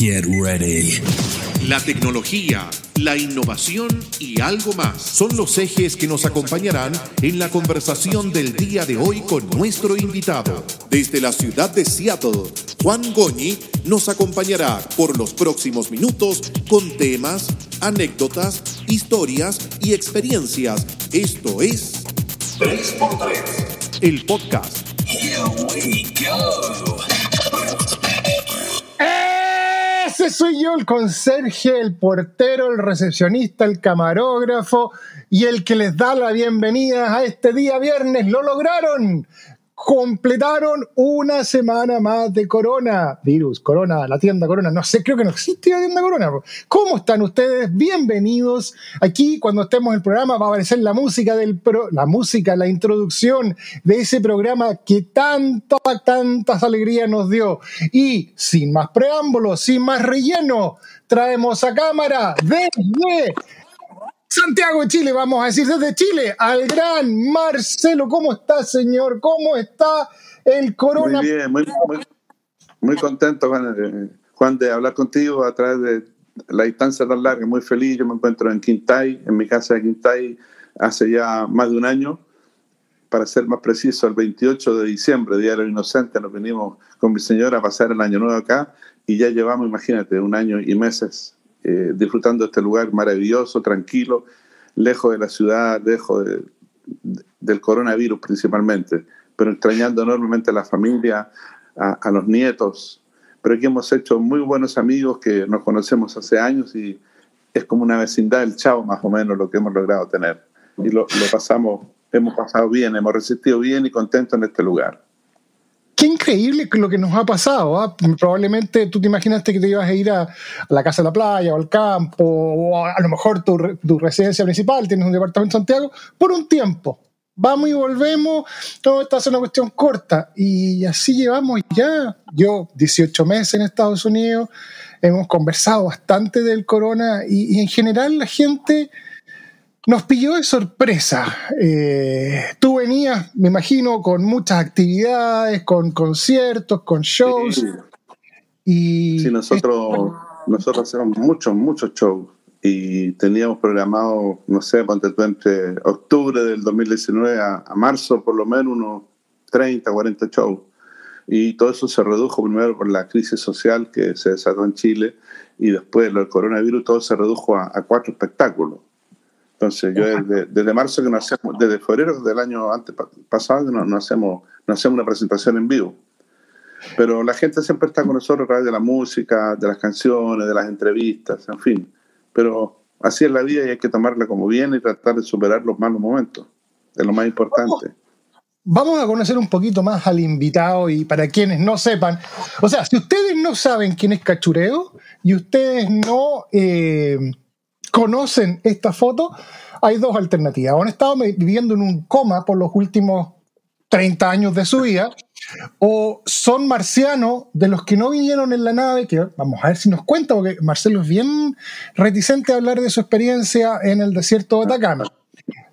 Get ready. La tecnología, la innovación y algo más son los ejes que nos acompañarán en la conversación del día de hoy con nuestro invitado. Desde la ciudad de Seattle, Juan Goñi nos acompañará por los próximos minutos con temas, anécdotas, historias y experiencias. Esto es 3x3, el podcast. Here we go. Ese soy yo, el conserje, el portero, el recepcionista, el camarógrafo y el que les da la bienvenida a este día viernes. ¡Lo lograron! Completaron una semana más de Corona. Virus, Corona, la tienda Corona. No sé, creo que no existe la tienda Corona. ¿Cómo están ustedes? Bienvenidos. Aquí, cuando estemos en el programa, va a aparecer la música del pro, la música, la introducción de ese programa que tanta, tantas alegrías nos dio. Y sin más preámbulos, sin más relleno, traemos a cámara desde Santiago de Chile, vamos a decir desde Chile, al gran Marcelo. ¿Cómo está, señor? ¿Cómo está el corona? Muy bien, muy, muy, muy contento, Juan, eh, Juan, de hablar contigo a través de la distancia tan larga. Muy feliz. Yo me encuentro en Quintay, en mi casa de Quintay, hace ya más de un año. Para ser más preciso, el 28 de diciembre, Día de los Inocentes, nos venimos con mi señora a pasar el año nuevo acá y ya llevamos, imagínate, un año y meses eh, disfrutando de este lugar maravilloso, tranquilo, lejos de la ciudad, lejos de, de, del coronavirus principalmente, pero extrañando enormemente a la familia, a, a, los nietos. Pero aquí hemos hecho muy buenos amigos que nos conocemos hace años y es como una vecindad del Chavo más o menos lo que hemos logrado tener. Y lo, lo pasamos, hemos pasado bien, hemos resistido bien y contentos en este lugar qué increíble lo que nos ha pasado. ¿eh? Probablemente tú te imaginaste que te ibas a ir a, la casa de la playa o al campo, o a, lo mejor tu, tu, residencia principal, tienes un departamento en Santiago, por un tiempo. Vamos y volvemos, todo esto es una cuestión corta. Y así llevamos ya, yo 18 meses en Estados Unidos, hemos conversado bastante del corona y en general la gente nos pilló de sorpresa. Eh, tú venías, me imagino, con muchas actividades, con conciertos, con shows. Sí, y sí nosotros, nosotros hacemos muchos, muchos shows. Y teníamos programado, no sé, entre octubre del 2019 a, a marzo, por lo menos unos 30, 40 shows. Y todo eso se redujo primero por la crisis social que se desató en Chile y después lo del coronavirus, todo se redujo a, a cuatro espectáculos. Entonces, yo desde, desde, marzo que no hacemos, desde febrero del año antes pasado no, no, hacemos, no hacemos una presentación en vivo. Pero la gente siempre está con nosotros a través de la música, de las canciones, de las entrevistas, en fin. Pero así es la vida y hay que tomarla como bien y tratar de superar los malos momentos. Es lo más importante. Vamos a conocer un poquito más al invitado y para quienes no sepan, o sea, si ustedes no saben quién es Cachureo y ustedes no... Eh, conocen esta foto, hay dos alternativas. O han estado viviendo en un coma por los últimos 30 años de su vida, o son marcianos de los que no vinieron en la nave, que vamos a ver si nos cuenta, porque Marcelo es bien reticente a hablar de su experiencia en el desierto de Atacama.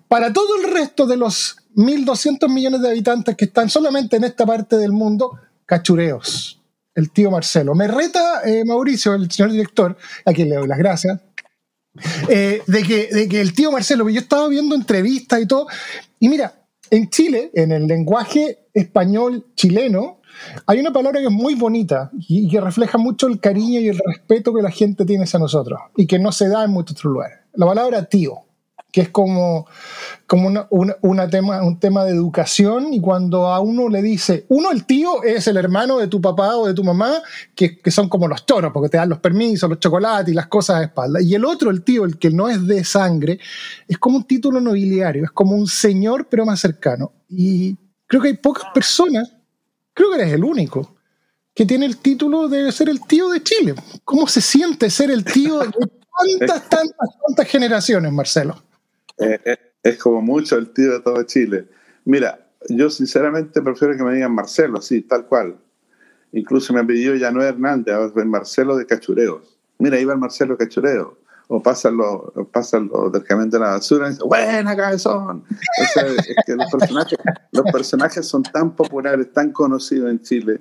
Para todo el resto de los 1.200 millones de habitantes que están solamente en esta parte del mundo, cachureos. El tío Marcelo. Me reta eh, Mauricio, el señor director, a quien le doy las gracias, eh, de, que, de que el tío Marcelo, yo estaba viendo entrevistas y todo, y mira, en Chile, en el lenguaje español chileno, hay una palabra que es muy bonita y que refleja mucho el cariño y el respeto que la gente tiene hacia nosotros y que no se da en muchos otros lugares. La palabra tío que es como, como una, una, una, tema, un tema de educación y cuando a uno le dice, uno el tío es el hermano de tu papá o de tu mamá, que, que son como los toros, porque te dan los permisos, los chocolates y las cosas de espalda, y el otro, el tío, el que no es de sangre, es como un título nobiliario, es como un señor pero más cercano. Y creo que hay pocas personas, creo que eres el único, que tiene el título de ser el tío de Chile. ¿Cómo se siente ser el tío de tantas, tantas, tantas generaciones, Marcelo? Eh, es como mucho el tío de todo Chile. Mira, yo sinceramente prefiero que me digan Marcelo, así, tal cual. Incluso me pidió ya no Hernández, ahora es Marcelo de Cachureos. Mira, iba el Marcelo de Cachureos. O pasan los, pasan los del camión de la basura y dicen, ¡buena cabezón! O sea, es que los personajes, los personajes son tan populares, tan conocidos en Chile,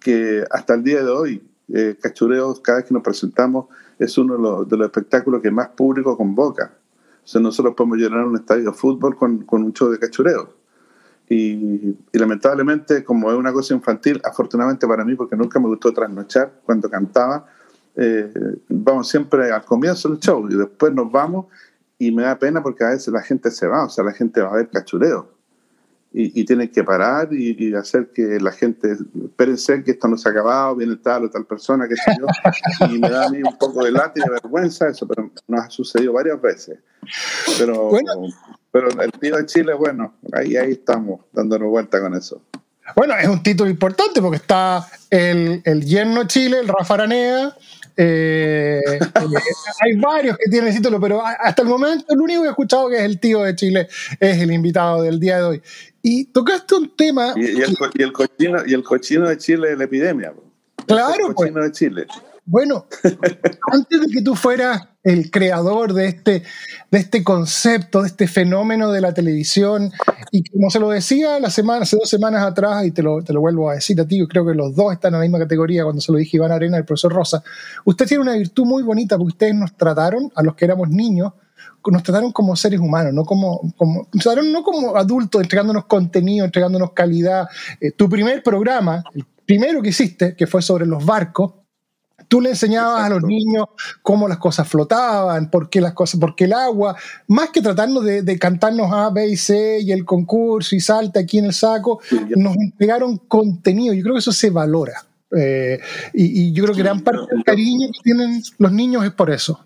que hasta el día de hoy eh, Cachureos, cada vez que nos presentamos, es uno de los, de los espectáculos que más público convoca. O sea, nosotros podemos llenar un estadio de fútbol con, con un show de cachureos. Y, y, lamentablemente, como es una cosa infantil, afortunadamente para mí, porque nunca me gustó trasnochar cuando cantaba, eh, vamos siempre al comienzo del show y después nos vamos y me da pena porque a veces la gente se va, o sea, la gente va a ver cachureo y, y tienen que parar y, y, hacer que la gente, espérense que esto no se ha acabado, viene tal o tal persona, que sé yo, y me da a mí un poco de lata y de vergüenza eso, pero nos ha sucedido varias veces. Pero, bueno. pero el tío de Chile, bueno, ahí, ahí estamos dándonos vuelta con eso. Bueno, es un título importante porque está el, el yerno Chile, el Rafa Aranea, eh, hay varios que tienen el título, pero hasta el momento el único que he escuchado que es el tío de Chile es el invitado del día de hoy. Y tocaste un tema. Y, y, el, y el, cochino, y el cochino de Chile es la epidemia. Claro, el cochino pues. de Chile. Bueno, antes de que tú fueras el creador de este, de este concepto, de este fenómeno de la televisión, y como se lo decía la semana, hace dos semanas atrás, y te lo, te lo vuelvo a decir a ti, yo creo que los dos están en la misma categoría cuando se lo dije Iván Arena, el profesor Rosa, usted tiene una virtud muy bonita porque ustedes nos trataron, a los que éramos niños, nos trataron como seres humanos, no como, como, nos trataron no como adultos, entregándonos contenido, entregándonos calidad. Eh, tu primer programa, el primero que hiciste, que fue sobre los barcos, Tú le enseñabas Exacto. a los niños cómo las cosas flotaban, por qué las cosas, por qué el agua, más que tratarnos de, de cantarnos A, B y C y el concurso y salta aquí en el saco, sí, nos entregaron contenido. Yo creo que eso se valora. Eh, y, y, yo creo que gran parte del cariño que tienen los niños es por eso.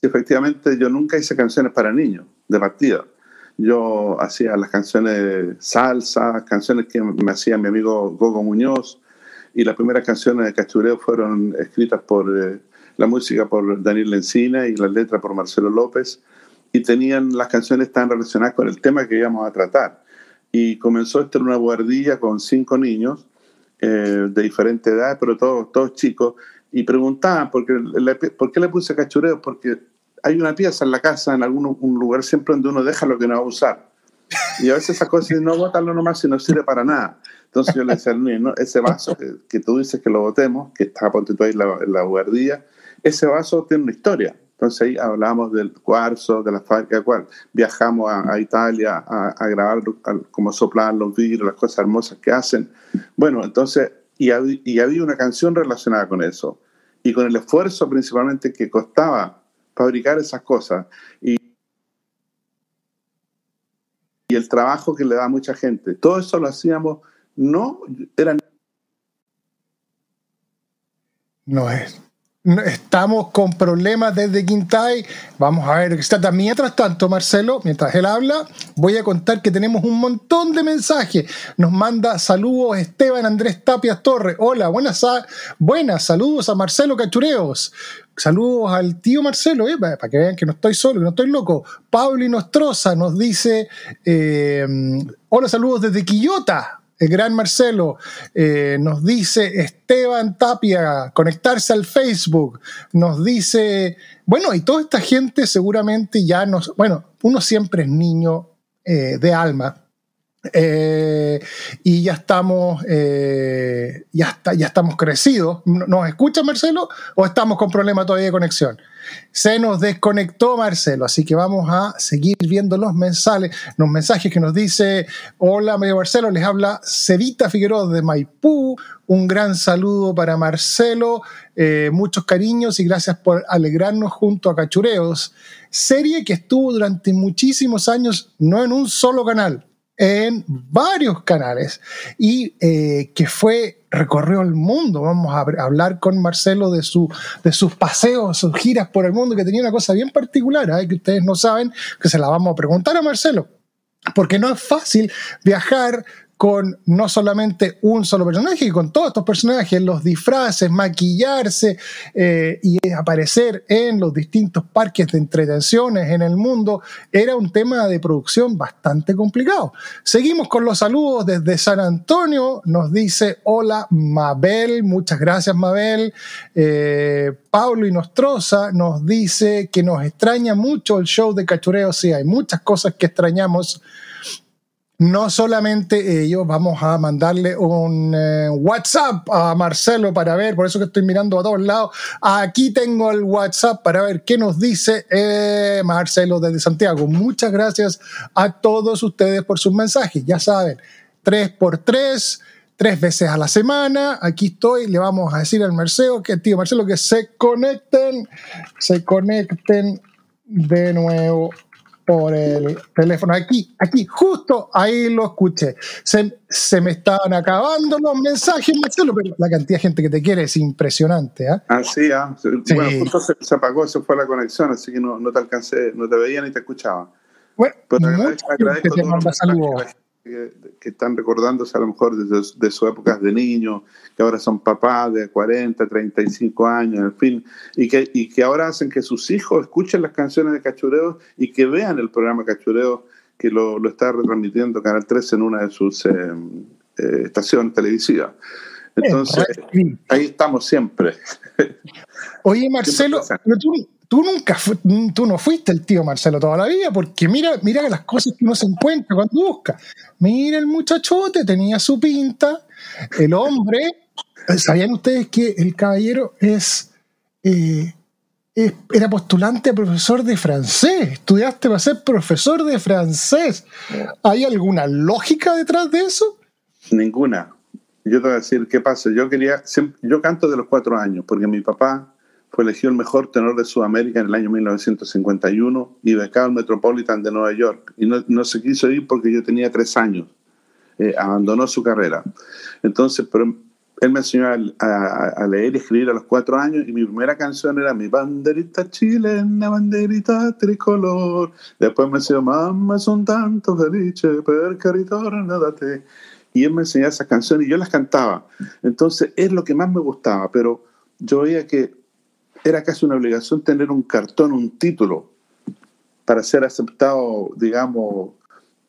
Sí, efectivamente, yo nunca hice canciones para niños, de partida. Yo hacía las canciones salsa, canciones que me hacía mi amigo Gogo Muñoz, y las primeras canciones de Cachureo fueron escritas por eh, la música por Daniel Lencina y las letras por Marcelo López y tenían las canciones tan relacionadas con el tema que íbamos a tratar. Y comenzó esto en una guardilla con cinco niños eh, de diferente edad, pero todos, todos chicos, y preguntaban por qué, le, por qué le puse Cachureo, porque hay una pieza en la casa, en algún un lugar siempre donde uno deja lo que no va a usar. Y a veces esas cosas no botarlo nomás si no sirve para nada. Entonces yo le decía niño, ese vaso que, tú dices que lo botemos, que está ponte ahí en la, en la guardilla, ese vaso tiene una historia. Entonces ahí hablamos del cuarzo, de la fábrica cual. Viajamos a, Italia a, grabar a, cómo soplan los vidrios, las cosas hermosas que hacen. Bueno, entonces, y, hab, y había una canción relacionada con eso. Y con el esfuerzo principalmente que costaba fabricar esas cosas. Y, y el trabajo que le da mucha gente. Todo eso lo hacíamos, no eran. No es. Estamos con problemas desde Quintay. Vamos a ver. Mientras tanto, Marcelo, mientras él habla, voy a contar que tenemos un montón de mensajes. Nos manda saludos Esteban Andrés Tapias Torres. Hola, buenas, buenas. Saludos a Marcelo Cachureos. Saludos al tío Marcelo, eh, para que vean que no estoy solo, que no estoy loco. Pablo Nostroza nos dice: eh, Hola, saludos desde Quillota el gran Marcelo, eh, nos dice Esteban Tapia, conectarse al Facebook, nos dice, bueno, y toda esta gente seguramente ya nos, bueno, uno siempre es niño eh, de alma. Eh, y ya estamos eh, ya, está, ya estamos crecidos. ¿nos escucha Marcelo o estamos con problema todavía de conexión? se nos desconectó Marcelo, así que vamos a seguir viendo los mensajes, los mensajes que nos dice, hola medio Marcelo, les habla Cevita Figueroa de Maipú, un gran saludo para Marcelo, eh, muchos cariños y gracias por alegrarnos junto a Cachureos, serie que estuvo durante muchísimos años, no en un solo canal, en varios canales y eh, que fue recorrió el mundo. Vamos a hablar con Marcelo de, su, de sus paseos, sus giras por el mundo, que tenía una cosa bien particular, ¿eh? que ustedes no saben, que se la vamos a preguntar a Marcelo. Porque no es fácil viajar con no solamente un solo personaje, con todos estos personajes, los disfraces, maquillarse eh, y aparecer en los distintos parques de entretenciones en el mundo, era un tema de producción bastante complicado. Seguimos con los saludos desde San Antonio, nos dice hola Mabel, muchas gracias Mabel. Eh, Pablo y Nostroza nos dice que nos extraña mucho el show de Cachureo, sí, hay muchas cosas que extrañamos no solamente ellos, vamos a mandarle un eh, WhatsApp a Marcelo para ver, por eso que estoy mirando a todos lados. Aquí tengo el WhatsApp para ver qué nos dice eh, Marcelo desde Santiago. Muchas gracias a todos ustedes por sus mensajes. Ya saben, tres por tres, tres veces a la semana. Aquí estoy, le vamos a decir al Marcelo que, tío Marcelo, que se conecten, se conecten de nuevo por el teléfono. Aquí, aquí, justo ahí lo escuché. Se, se me estaban acabando los mensajes, Marcelo, pero la cantidad de gente que te quiere es impresionante. ¿eh? Ah, sí, ah. bueno, justo se, se, apagó, se fue la conexión, así que no, no, te alcancé, no te veía ni te escuchaba. Bueno, pero agradezco, agradezco te manda saludos. Que, que, están recordándose a lo mejor de, de sus épocas de niño, que ahora son papás de 40, 35 años, en fin, y que, y que ahora hacen que sus hijos escuchen las canciones de Cachureo y que vean el programa Cachureo que lo, lo está retransmitiendo Canal 13 en una de sus eh, eh, estaciones televisivas. Entonces, ahí estamos siempre. Oye, Marcelo, pero tú, tú nunca tú no fuiste el tío Marcelo toda la vida, porque mira, mira las cosas que uno se encuentra cuando busca. Mira el muchachote, tenía su pinta, el hombre. ¿Sabían ustedes que el caballero es, eh, era postulante a profesor de francés? Estudiaste para ser profesor de francés. ¿Hay alguna lógica detrás de eso? Ninguna. Yo te voy a decir qué pasa. Yo quería, yo canto de los cuatro años, porque mi papá fue elegido el mejor tenor de Sudamérica en el año 1951 y becado al Metropolitan de Nueva York. Y no, no, se quiso ir porque yo tenía tres años. Eh, abandonó su carrera. Entonces, pero él me enseñó a, leer y escribir a los cuatro años y mi primera canción era Mi banderita chilena, banderita tricolor. Después me enseñó Mamá son tanto felice perché ritornate. Y él me enseñó esas canciones y yo las cantaba. Entonces, es lo que más me gustaba, pero yo veía que era casi una obligación tener un cartón, un título, para ser aceptado, digamos,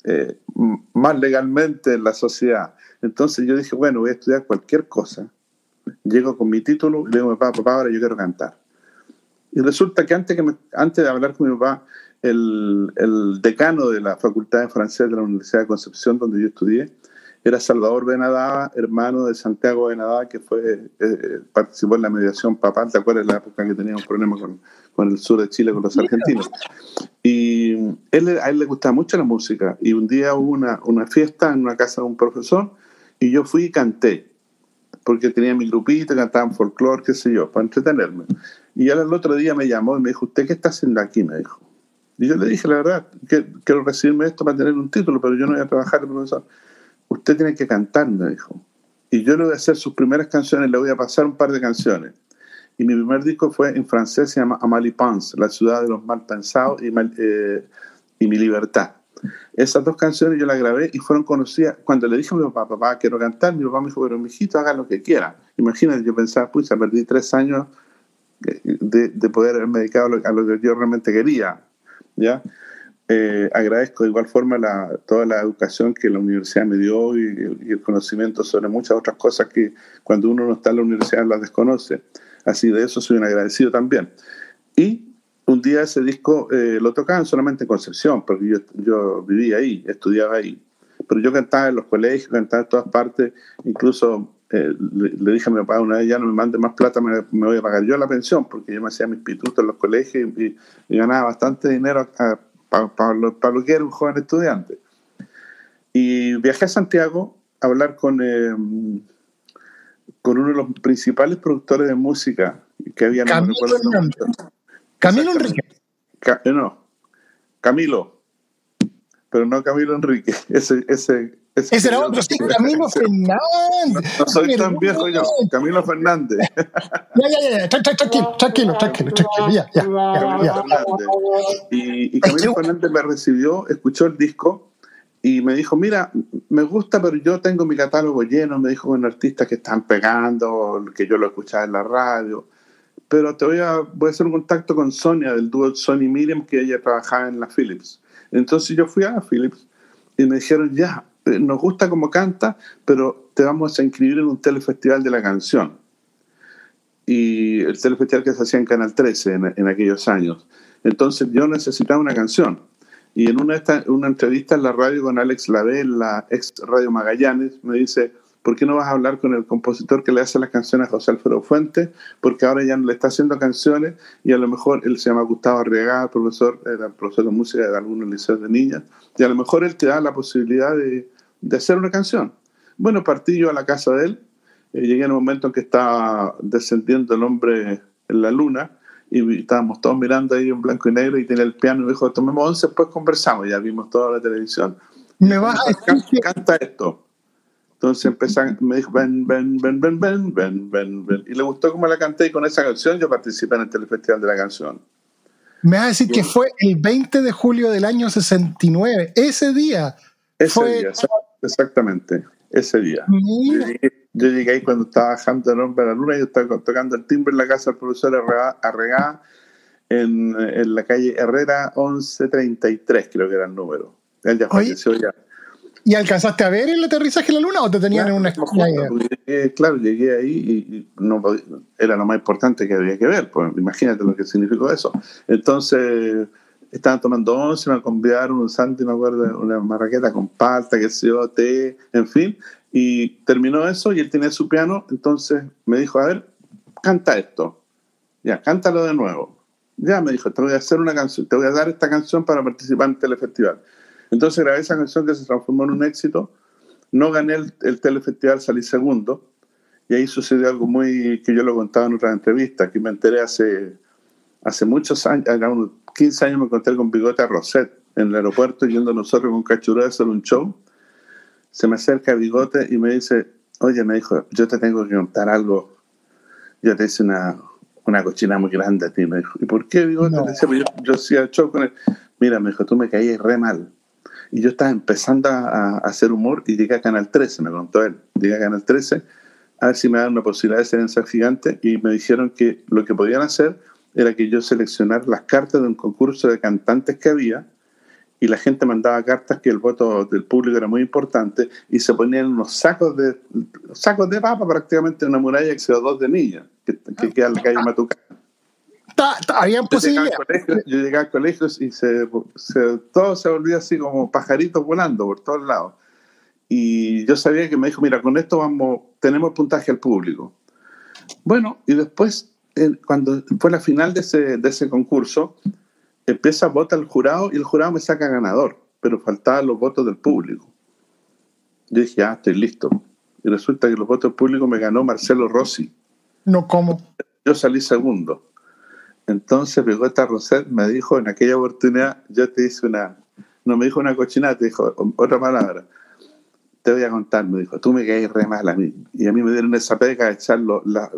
eh, más legalmente en la sociedad. Entonces yo dije, bueno, voy a estudiar cualquier cosa. Llego con mi título le digo, papá, papá, ahora yo quiero cantar. Y resulta que antes, que antes de hablar con mi papá, el, el, decano de la Facultad de Francés de la Universidad de Concepción, donde yo estudié, era Salvador Benadá, hermano de Santiago Benadá, que fue, eh, participó en la mediación papal, ¿te acuerdas de la época que teníamos problemas con, con el sur de Chile, con los argentinos? Y él, a él le gustaba mucho la música, y un día hubo una, una fiesta en una casa de un profesor, y yo fui y canté, porque tenía mi grupito, cantaban folclore, qué sé yo, para entretenerme. Y él el otro día me llamó y me dijo, ¿usted qué está haciendo aquí? Me dijo. Y yo le dije, la verdad, que quiero recibirme esto para tener un título, pero yo no voy a trabajar de profesor usted tiene que cantar, me dijo. Y yo le voy a hacer sus primeras canciones, le voy a pasar un par de canciones. Y mi primer disco fue en francés, se llama Amalie Pans, La ciudad de los mal pensados y, eh, y Mi libertad. Esas dos canciones yo las grabé y fueron conocidas. Cuando le dije a mi papá, papá, quiero cantar, mi papá me dijo, pero mijito, haga lo que quiera. Imagínate, yo pensaba, pucha, perdí tres años de, de poder haberme dedicado a lo, a lo que yo realmente quería. ¿ya? Eh, agradezco de igual forma la, toda la educación que la universidad me dio y, y, el conocimiento sobre muchas otras cosas que cuando uno no está en la universidad las desconoce. Así de eso soy un agradecido también. Y un día ese disco eh, lo tocaban solamente en Concepción, porque yo, yo vivía ahí, estudiaba ahí. Pero yo cantaba en los colegios, cantaba en todas partes, incluso eh, le, le, dije a mi papá una vez, ya no me mande más plata, me, me, voy a pagar yo la pensión, porque yo me hacía mis pitutos en los colegios y, y ganaba bastante dinero a, para, para, lo, para, lo, que era un joven estudiante. Y viajé a Santiago a hablar con, eh, con uno de los principales productores de música que había... Camilo, no Camilo Enrique. Ca, no, Camilo, pero no Camilo Enrique, ese, ese, ese, ese era otro, sí, Camilo Fernández. No, no soy tan viejo yo, Camilo Fernández. Ya, ya, ya, tranquilo, tranquilo, tranquilo, tranquilo, ya, ya. ya, ya. Y, y Camilo Fernández me recibió, escuchó el disco y me dijo, mira, me gusta, pero yo tengo mi catálogo lleno, me dijo con artistas que están pegando, que yo lo escuchaba en la radio, pero te voy a, voy a hacer un contacto con Sonia, del dúo Sony Miriam, que ella trabajaba en la Philips. Entonces yo fui a la Philips y me dijeron, ya, nos gusta como canta, pero te vamos a inscribir en un telefestival de la canción. Y el telefestival que se hacía en Canal 13 en, aquellos años. Entonces yo necesitaba una canción. Y en una, una entrevista en la radio con Alex Lave, en la ex Radio Magallanes, me dice, ¿por qué no vas a hablar con el compositor que le hace las canciones a José Alfredo Fuentes? Porque ahora ya no le está haciendo canciones y a lo mejor él se llama Gustavo Arriaga, profesor, era profesor de música de algunos liceos de niñas, y a lo mejor él te da la posibilidad de, de hacer una canción. Bueno, partí yo a la casa de él, eh, llegué en un momento en que estaba descendiendo el hombre en la luna y estábamos todos mirando ahí en blanco y negro y tenía el piano y me dijo, tomemos once, después conversamos, ya vimos toda la televisión. Me vas a decir canta esto. Entonces empezó, me dijo, ven, ven, ven, ven, ven, ven, ven, ven. Y le gustó cómo la canté y con esa canción yo participé en el Telefestival de la Canción. Me vas a decir que fue el 20 de julio del año 69. Ese día. Ese fue... día, exactamente. Ese día. Yo llegué, yo llegué, ahí cuando estaba bajando el hombre a la luna y yo estaba tocando el timbre en la casa del profesor Arregá en, en la calle Herrera 1133, creo que era el número. Él ya falleció ya. ¿Y alcanzaste a ver el aterrizaje en la luna o te tenían claro, en una llegué, Claro, llegué ahí y no, era lo más importante que había que ver, pues imagínate lo que significó eso. Entonces, estaban tomando once, me convidaron un santi, me acuerdo, una marraqueta con palta, que se yo, té, en fin, y terminó eso y él tenía su piano, entonces me dijo, a ver, canta esto, ya, cántalo de nuevo. Ya me dijo, te voy a hacer una canción, te voy a dar esta canción para participar en el telefestival. Entonces grabé esa canción que se transformó en un éxito. No gané el, el, telefestival, salí segundo. Y ahí sucedió algo muy que yo lo contaba en otra entrevista, que me enteré hace, hace muchos años, unos 15 años me encontré con Bigote Roset en el aeropuerto yendo nosotros con Cachuró a hacer un show. Se me acerca Bigote y me dice, oye, me dijo, yo te tengo que contar algo. Yo te hice una, una cochina muy grande a ti, me dijo. ¿Y por qué Bigote? No. Decía, yo, yo hacía show con él. Mira, me dijo, tú me caías re mal. Y yo estaba empezando a, a, hacer humor y llegué a Canal 13, me contó él. Llegué a Canal 13 a ver si me daban una posibilidad de ser en ser gigante y me dijeron que lo que podían hacer era que yo seleccionara las cartas de un concurso de cantantes que había y la gente mandaba cartas que el voto del público era muy importante y se ponían unos sacos de sacos de papa prácticamente en una muralla que se dos de niñas que, que queda en la calle Matucana. Habían colegio, yo llegué al colegio y se, se, todo se volvía así como pajaritos volando por todos lados. Y yo sabía que me dijo, mira, con esto vamos, tenemos el puntaje al público. Bueno, y después, cuando fue la final de ese, de ese concurso, empieza a votar el jurado y el jurado me saca ganador, pero faltaban los votos del público. Yo dije, ah, estoy listo. Y resulta que los votos del público me ganó Marcelo Rossi. No, ¿cómo? Yo salí segundo. Entonces Bigota Roset me dijo en aquella oportunidad, yo te hice una, no me dijo una cochinada, te dijo otra palabra. Te voy a contar, me dijo, tú me caes re mal a mí. Y a mí me dieron esa pega de echar lo, la,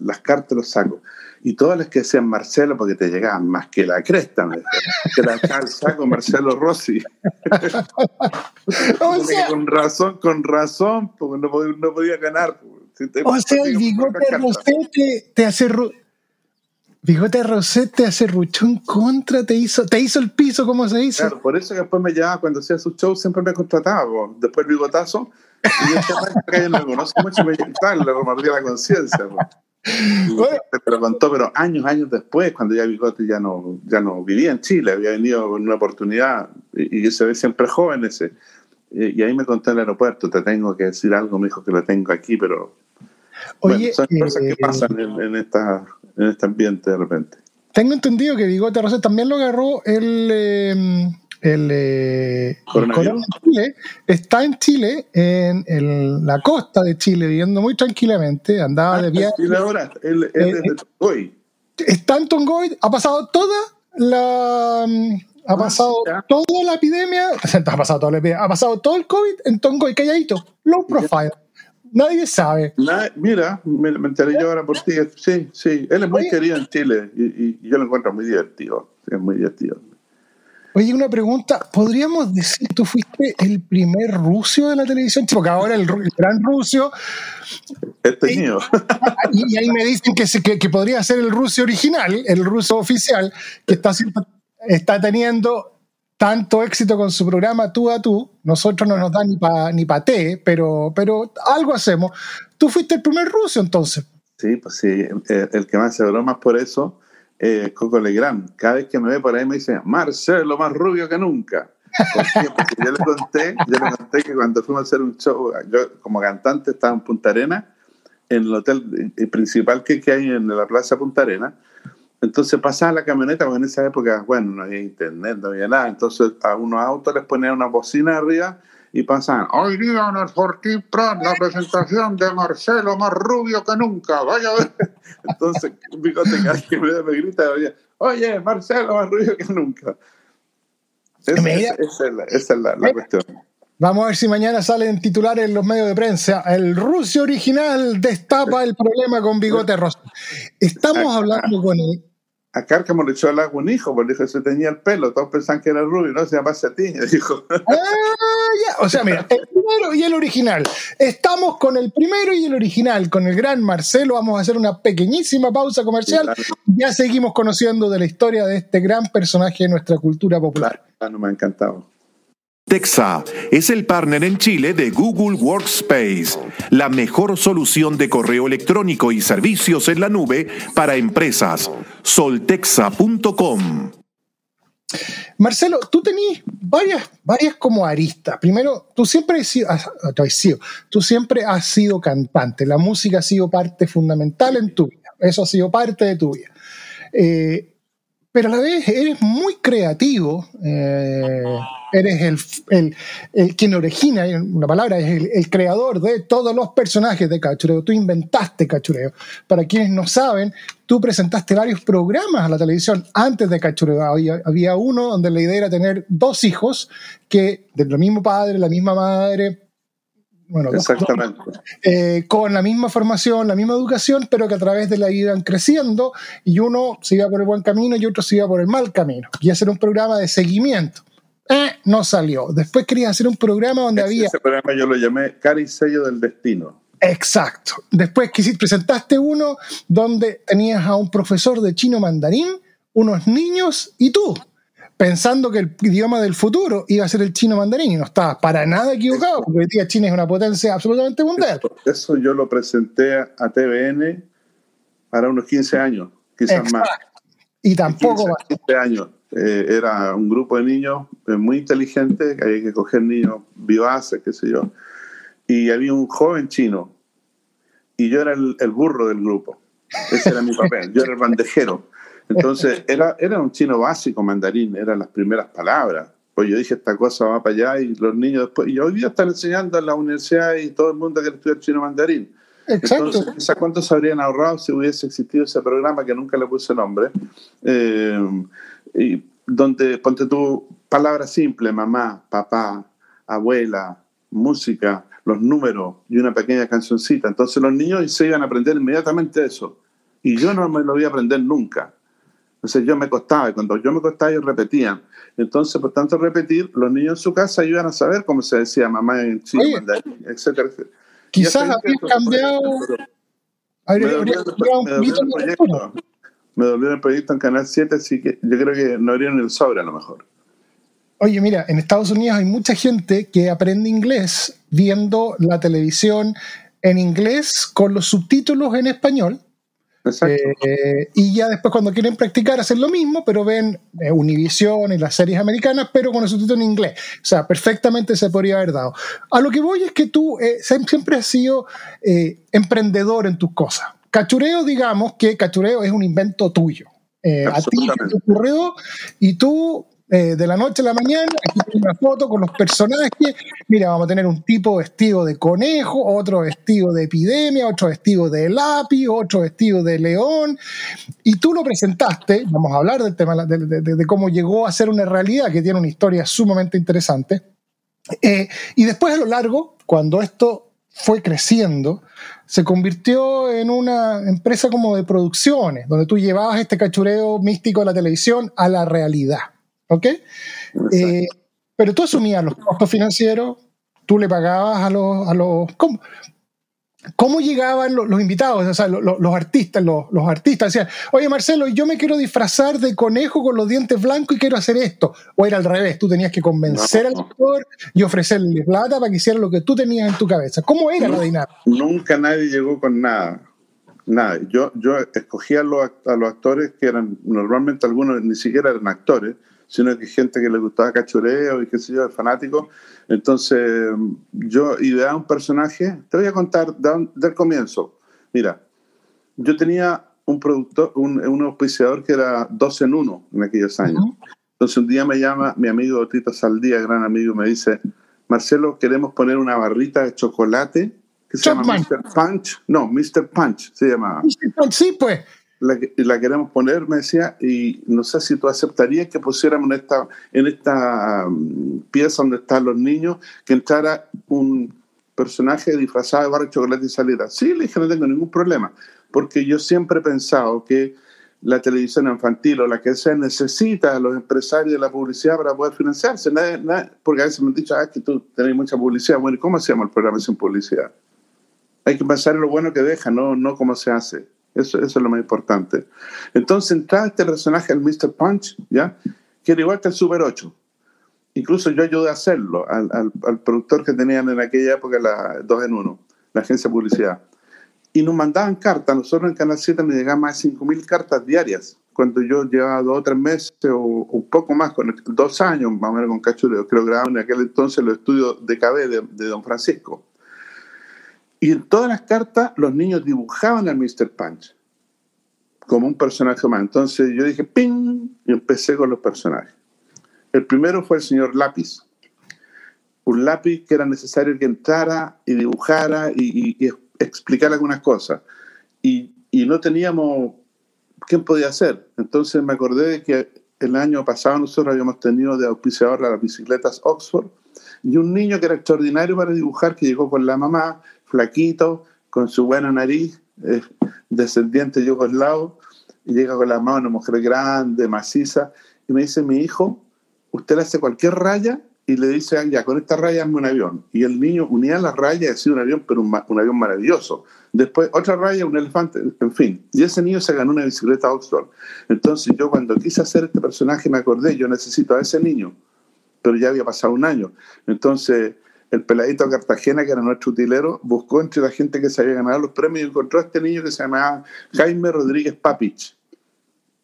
las cartas, los sacos. Y todas las que decían Marcelo, porque te llegaban más que la cresta, me dijo. Que la echaba el saco Marcelo Rossi. o sea, con razón, con razón, porque no, podía, no podía ganar. Si te, o sea, el bigote te, te hace Bigote Roset te acerruchó en contra, te hizo, te hizo el piso como se hizo. Claro, por eso que después me llamaba cuando hacía sus shows, siempre me contrataba. Después el bigotazo, y yo que yo no me conozco mucho, me tal, le remordía la conciencia. Bueno. Te lo contó, pero años, años después, cuando ya Bigote ya no, ya no vivía en Chile, había venido con una oportunidad y, y se ve siempre joven ese. Y, y, ahí me contó en el aeropuerto, te tengo que decir algo, me dijo que lo tengo aquí, pero Oye, bueno, son cosas que pasan en, en, esta, en este ambiente de repente. Tengo entendido que Bigote Rosa también lo agarró el, eh, el, eh, el Chile. Está en Chile, en, en, la costa de Chile, viviendo muy tranquilamente. Andaba ah, de viaje. Chile ahora, él, él eh, es de Tongoy. Está en Tongoy, ha pasado toda la. Ha pasado ah, toda la epidemia, ha pasado toda la epidemia, ha pasado todo el COVID en Tongoy, calladito, low profile. Nadie sabe. Mira, me, me, enteré yo ahora por ti. Sí, sí. Él es muy Oye, querido en Chile y, y, y, yo lo encuentro muy divertido. Es muy divertido. Oye, una pregunta. ¿Podríamos decir tú fuiste el primer ruso de la televisión? Porque ahora el, el gran ruso. Este mío. Y, y, ahí me dicen que, se, que, que, podría ser el ruso original, el ruso oficial, que está, está teniendo tanto éxito con su programa tú a tú, nosotros no nos da ni para ni pa té, pero, pero algo hacemos. Tú fuiste el primer ruso entonces. Sí, pues sí, el, el que más se bromas por eso eh, Coco Legrand. Cada vez que me ve por ahí me dice, Marcelo, más rubio que nunca. Porque yo le conté, yo le conté que cuando fuimos a hacer un show, yo como cantante estaba en Punta Arena, en el hotel principal que, que hay en la Plaza Punta Arena. Entonces pasaba la camioneta, porque en esa época, bueno, no había internet, no había nada. Entonces a unos autos les ponían una bocina arriba y pasaban, hoy día en el Fortín Prat, la presentación de Marcelo más rubio que nunca, vaya a ver. Entonces, fíjate que me, me grita, oye, Marcelo más rubio que nunca. Esa, es, la, cuestión. Vamos a ver si mañana salen titulares en los medios de prensa. El ruso original destapa el problema con bigote rosa. Estamos hablando con él. A Cárcamo le echó al agua un hijo, porque dijo se tenía el pelo. Todos pensaban que era rubio, no se llama a ti. Dijo. Ah, o sea, mira, el primero y el original. Estamos con el primero y el original, con el gran Marcelo. Vamos a hacer una pequeñísima pausa comercial. Ya seguimos conociendo de la historia de este gran personaje de nuestra cultura popular. no me ha encantado. Texa es el partner en Chile de Google Workspace, la mejor solución de correo electrónico y servicios en la nube para empresas. Soltexa.com. Marcelo, tú tenías varias, varias como aristas. Primero, tú siempre has sido, tú siempre has sido cantante. La música ha sido parte fundamental en tu vida. Eso ha sido parte de tu vida. Eh, pero a la vez eres muy creativo, eh, eres el, el, el, quien origina, una palabra, es el, el, creador de todos los personajes de Cachureo. Tú inventaste Cachureo. Para quienes no saben, tú presentaste varios programas a la televisión antes de Cachureo. Había, había uno donde la idea era tener dos hijos que, del mismo padre, la misma madre, bueno, Exactamente. Eh, con la misma formación, la misma educación, pero que a través de la iban creciendo y uno se iba por el buen camino y otro se iba por el mal camino. Y hacer un programa de seguimiento. Eh, no salió. Después quería hacer un programa donde había... Ese programa yo lo llamé Cari Sello del Destino. Exacto. Después presentaste uno donde tenías a un profesor de chino mandarín, unos niños y tú pensando que el idioma del futuro iba a ser el chino mandarín y no estaba para nada equivocado, porque hoy día China es una potencia absolutamente mundial. Eso, yo lo presenté a TVN para unos 15 años, quizás más. Y tampoco 15, 15 años. Eh, era un grupo de niños eh, muy inteligentes, que había que coger niños vivaces, qué sé yo. Y había un joven chino, y yo era el, el burro del grupo. Ese era mi papel, yo era el bandejero. Entonces, era, era un chino básico mandarín, eran las primeras palabras. Pues yo dije, esta cosa va para allá y los niños después, y hoy día están enseñando en la universidad y todo el mundo quiere estudiar chino mandarín. Exacto. Entonces, ¿cuánto se habrían ahorrado si hubiese existido ese programa que nunca le puse nombre? Eh, y donde, ponte tú, palabras simples, mamá, papá, abuela, música, los números y una pequeña cancioncita. Entonces los niños se iban a aprender inmediatamente eso. Y yo no me lo voy a aprender nunca. Entonces yo me costaba, y cuando yo me costaba ellos repetían. Entonces, por tanto, repetir, los niños en su casa iban a saber cómo se decía mamá en chino, etcétera, etcétera. Quizás habían cambiado... Me dolió el proyecto en Canal 7, así que yo creo que no abrieron el sobre a lo mejor. Oye, mira, en Estados Unidos hay mucha gente que aprende inglés viendo la televisión en inglés con los subtítulos en español eh, y ya después cuando quieren practicar hacen lo mismo, pero ven eh, Univision y las series americanas, pero con el subtítulo en inglés. O sea, perfectamente se podría haber dado. A lo que voy es que tú eh, siempre has sido emprendedor en tus cosas. Cachureo, digamos que cachureo es un invento tuyo. a ti te ocurrió y tú eh, de la noche a la mañana, aquí tengo una foto con los personajes. Mira, vamos a tener un tipo vestido de conejo, otro vestido de epidemia, otro vestido de lápiz, otro vestido de león. Y tú lo presentaste, vamos a hablar del tema de, cómo llegó a ser una realidad que tiene una historia sumamente interesante. Eh, y después a lo largo, cuando esto fue creciendo, se convirtió en una empresa como de producciones, donde tú llevabas este cachureo místico de la televisión a la realidad. ¿Ok? Eh, pero tú asumías los costos financieros, tú le pagabas a los... A los ¿cómo? ¿Cómo llegaban los, invitados, o sea, los, artistas, los, artistas decían, oye Marcelo, yo me quiero disfrazar de conejo con los dientes blancos y quiero hacer esto? O era al revés, tú tenías que convencer al actor y ofrecerle plata para que hiciera lo que tú tenías en tu cabeza. ¿Cómo era la dinámica? Nunca nadie llegó con nada. nada, yo, yo escogía a los, a los actores que eran, normalmente algunos ni siquiera eran actores, sino que gente que le gustaba cachureo y qué sé yo, fanático. Entonces, yo ideaba un personaje, te voy a contar del comienzo. Mira, yo tenía un productor, un, un auspiciador que era dos en uno en aquellos años. Entonces un día me llama mi amigo Tito Saldía, gran amigo, me dice, Marcelo, queremos poner una barrita de chocolate que se llama Mr. Punch. No, Mr. Punch se llamaba. Mr. Punch, sí, pues. La, queremos poner, me decía, y no sé si tú aceptarías que pusiéramos en esta, en esta um, pieza donde están los niños, que entrara un personaje disfrazado de barra de chocolate y saliera. Sí, le dije, no tengo ningún problema, porque yo siempre he pensado que la televisión infantil o la que sea necesita a los empresarios de la publicidad para poder financiarse. porque a veces me han dicho, ah, que tú tenés mucha publicidad. Bueno, ¿cómo hacemos el programa sin publicidad? Hay que pensar en lo bueno que deja, no, no cómo se hace. Eso, es lo más importante. Entonces entra este personaje, el Mr. Punch, ¿ya? que era igual que el Super 8. Incluso yo ayudé a hacerlo al, al, productor que tenían en aquella época, la 2 en 1, la agencia de publicidad y nos mandaban cartas. Nosotros en Canal 7 me llegaban más de 5.000 cartas diarias. Cuando yo llevaba dos o tres meses o un poco más, con dos años más o menos con Cachureo, que lo grababa en aquel entonces los estudios de KB de Don Francisco. Y en todas las cartas los niños dibujaban al Mr. Punch como un personaje más. Entonces yo dije, ¡ping! Y empecé con los personajes. El primero fue el señor Lápiz. Un lápiz que era necesario que entrara y dibujara y, y, y explicar algunas cosas. Y, y no teníamos quién podía hacer. Entonces me acordé de que el año pasado nosotros habíamos tenido de auspiciador las bicicletas Oxford y un niño que era extraordinario para dibujar, que llegó con la mamá, flaquito, con su buena nariz, eh, descendiente yugoslavo, y llega con la mamá, una mujer grande, maciza, y me dice, mi hijo, usted le hace cualquier raya y le dice, ya, con esta raya hazme un avión. Y el niño unía las rayas y hacía un avión, pero un, un, avión maravilloso. Después, otra raya, un elefante, en fin. Y ese niño se ganó una bicicleta Oxford. Entonces yo cuando quise hacer este personaje me acordé, yo necesito a ese niño. Pero ya había pasado un año. Entonces el peladito Cartagena, que era nuestro utilero, buscó entre la gente que se había ganado los premios y encontró a este niño que se llamaba Jaime Rodríguez Papich.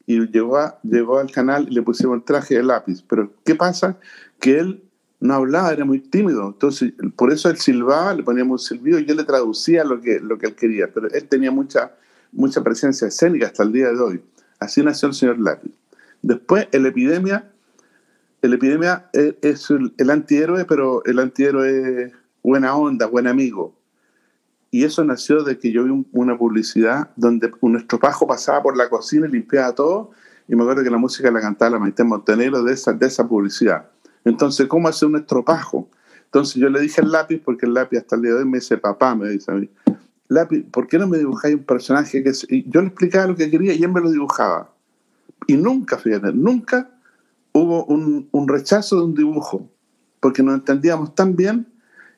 Y llegó, a, llegó al canal y le pusimos el traje de lápiz. Pero ¿qué pasa? Que él no hablaba, era muy tímido. Entonces, por eso él silbaba, le poníamos un silbido y yo le traducía lo que, lo que él quería. Pero él tenía mucha, mucha presencia escénica hasta el día de hoy. Así nació el señor Lápiz. Después, el epidemia, el epidemia es, el, el, antihéroe, pero el antihéroe es buena onda, buen amigo. Y eso nació de que yo vi un, una publicidad donde nuestro pajo pasaba por la cocina y limpiaba todo. Y me acuerdo que la música la cantaba la Maite Montenegro de esa, de esa publicidad. Entonces, ¿cómo hacer un estropajo? Entonces yo le dije al lápiz, porque el lápiz hasta el día de hoy me dice, papá, me dice a mí, lápiz, ¿por qué no me dibujáis un personaje que... Y yo le explicaba lo que quería y él me lo dibujaba. Y nunca, fíjate, nunca hubo un, un rechazo de un dibujo, porque nos entendíamos tan bien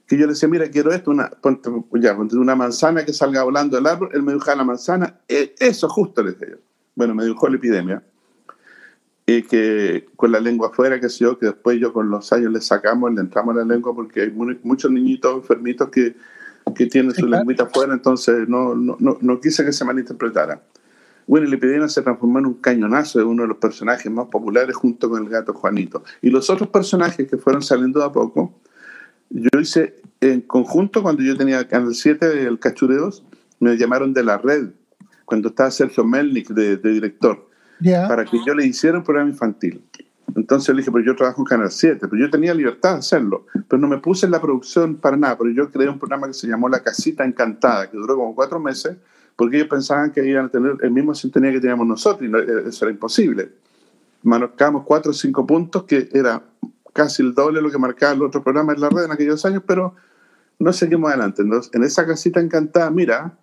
que yo le decía, mira, quiero esto, una, ponte, ya, ponte una manzana que salga volando del árbol, él me dibujaba la manzana, e, eso justo le yo. Bueno, me dibujó la epidemia y que con la lengua afuera, que sé yo, que después yo con los años le sacamos, le entramos la lengua porque hay muy, muchos niñitos enfermitos que, que tienen su lengüita afuera, entonces no, no, no, no, quise que se malinterpretara. Bueno, la epidemia se transformó en un cañonazo de uno de los personajes más populares junto con el gato Juanito. Y los otros personajes que fueron saliendo de a poco, yo hice en conjunto cuando yo tenía Canal 7 del Cachureos, me llamaron de la red, cuando estaba Sergio Melnik de, de director yeah. para que yo le hiciera un programa infantil. Entonces le dije, pero yo trabajo en Canal 7, pero yo tenía libertad de hacerlo, pero no me puse en la producción para nada, pero yo creé un programa que se llamó La Casita Encantada, que duró como cuatro meses, porque ellos pensaban que iban a tener el mismo sintonía que teníamos nosotros, y no, eh, eso era imposible. Marcamos cuatro o cinco puntos, que era casi el doble de lo que marcaba el otro programa en la red en aquellos años, pero no seguimos adelante. Entonces, en esa casita encantada, mira,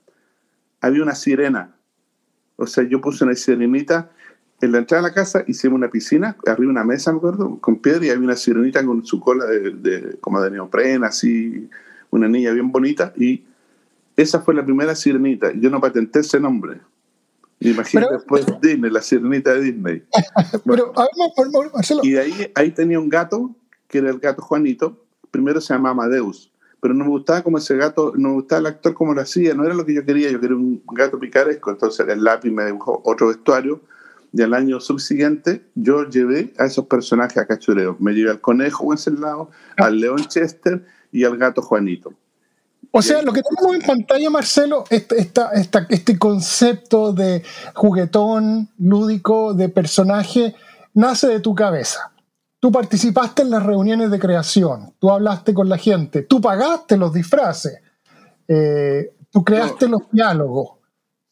había una sirena. O sea, yo puse una sirenita en la entrada de la casa hicimos una piscina, arriba una mesa, me acuerdo, con piedra y había una sirenita con su cola de, de, como de neoprena, así, una niña bien bonita. Y esa fue la primera sirenita. Yo no patenté ese nombre. Imagínate después Disney, la sirenita de Disney. Pero, Marcelo. Y de ahí, ahí tenía un gato, que era el gato Juanito. Primero se llamaba Amadeus, pero no me gustaba como ese gato, no me gustaba el actor como lo hacía, no era lo que yo quería, yo quería un gato picaresco, entonces el lápiz me dibujó otro vestuario y al año subsiguiente yo llevé a esos personajes a cachureo. Me llevé al conejo Wenceslao, al león Chester y al gato Juanito. O sea, lo que tenemos en pantalla, Marcelo, este, esta, esta, este concepto de juguetón, lúdico, de personaje, nace de tu cabeza. Tú participaste en las reuniones de creación, tú hablaste con la gente, tú pagaste los disfraces, eh, tú creaste los diálogos.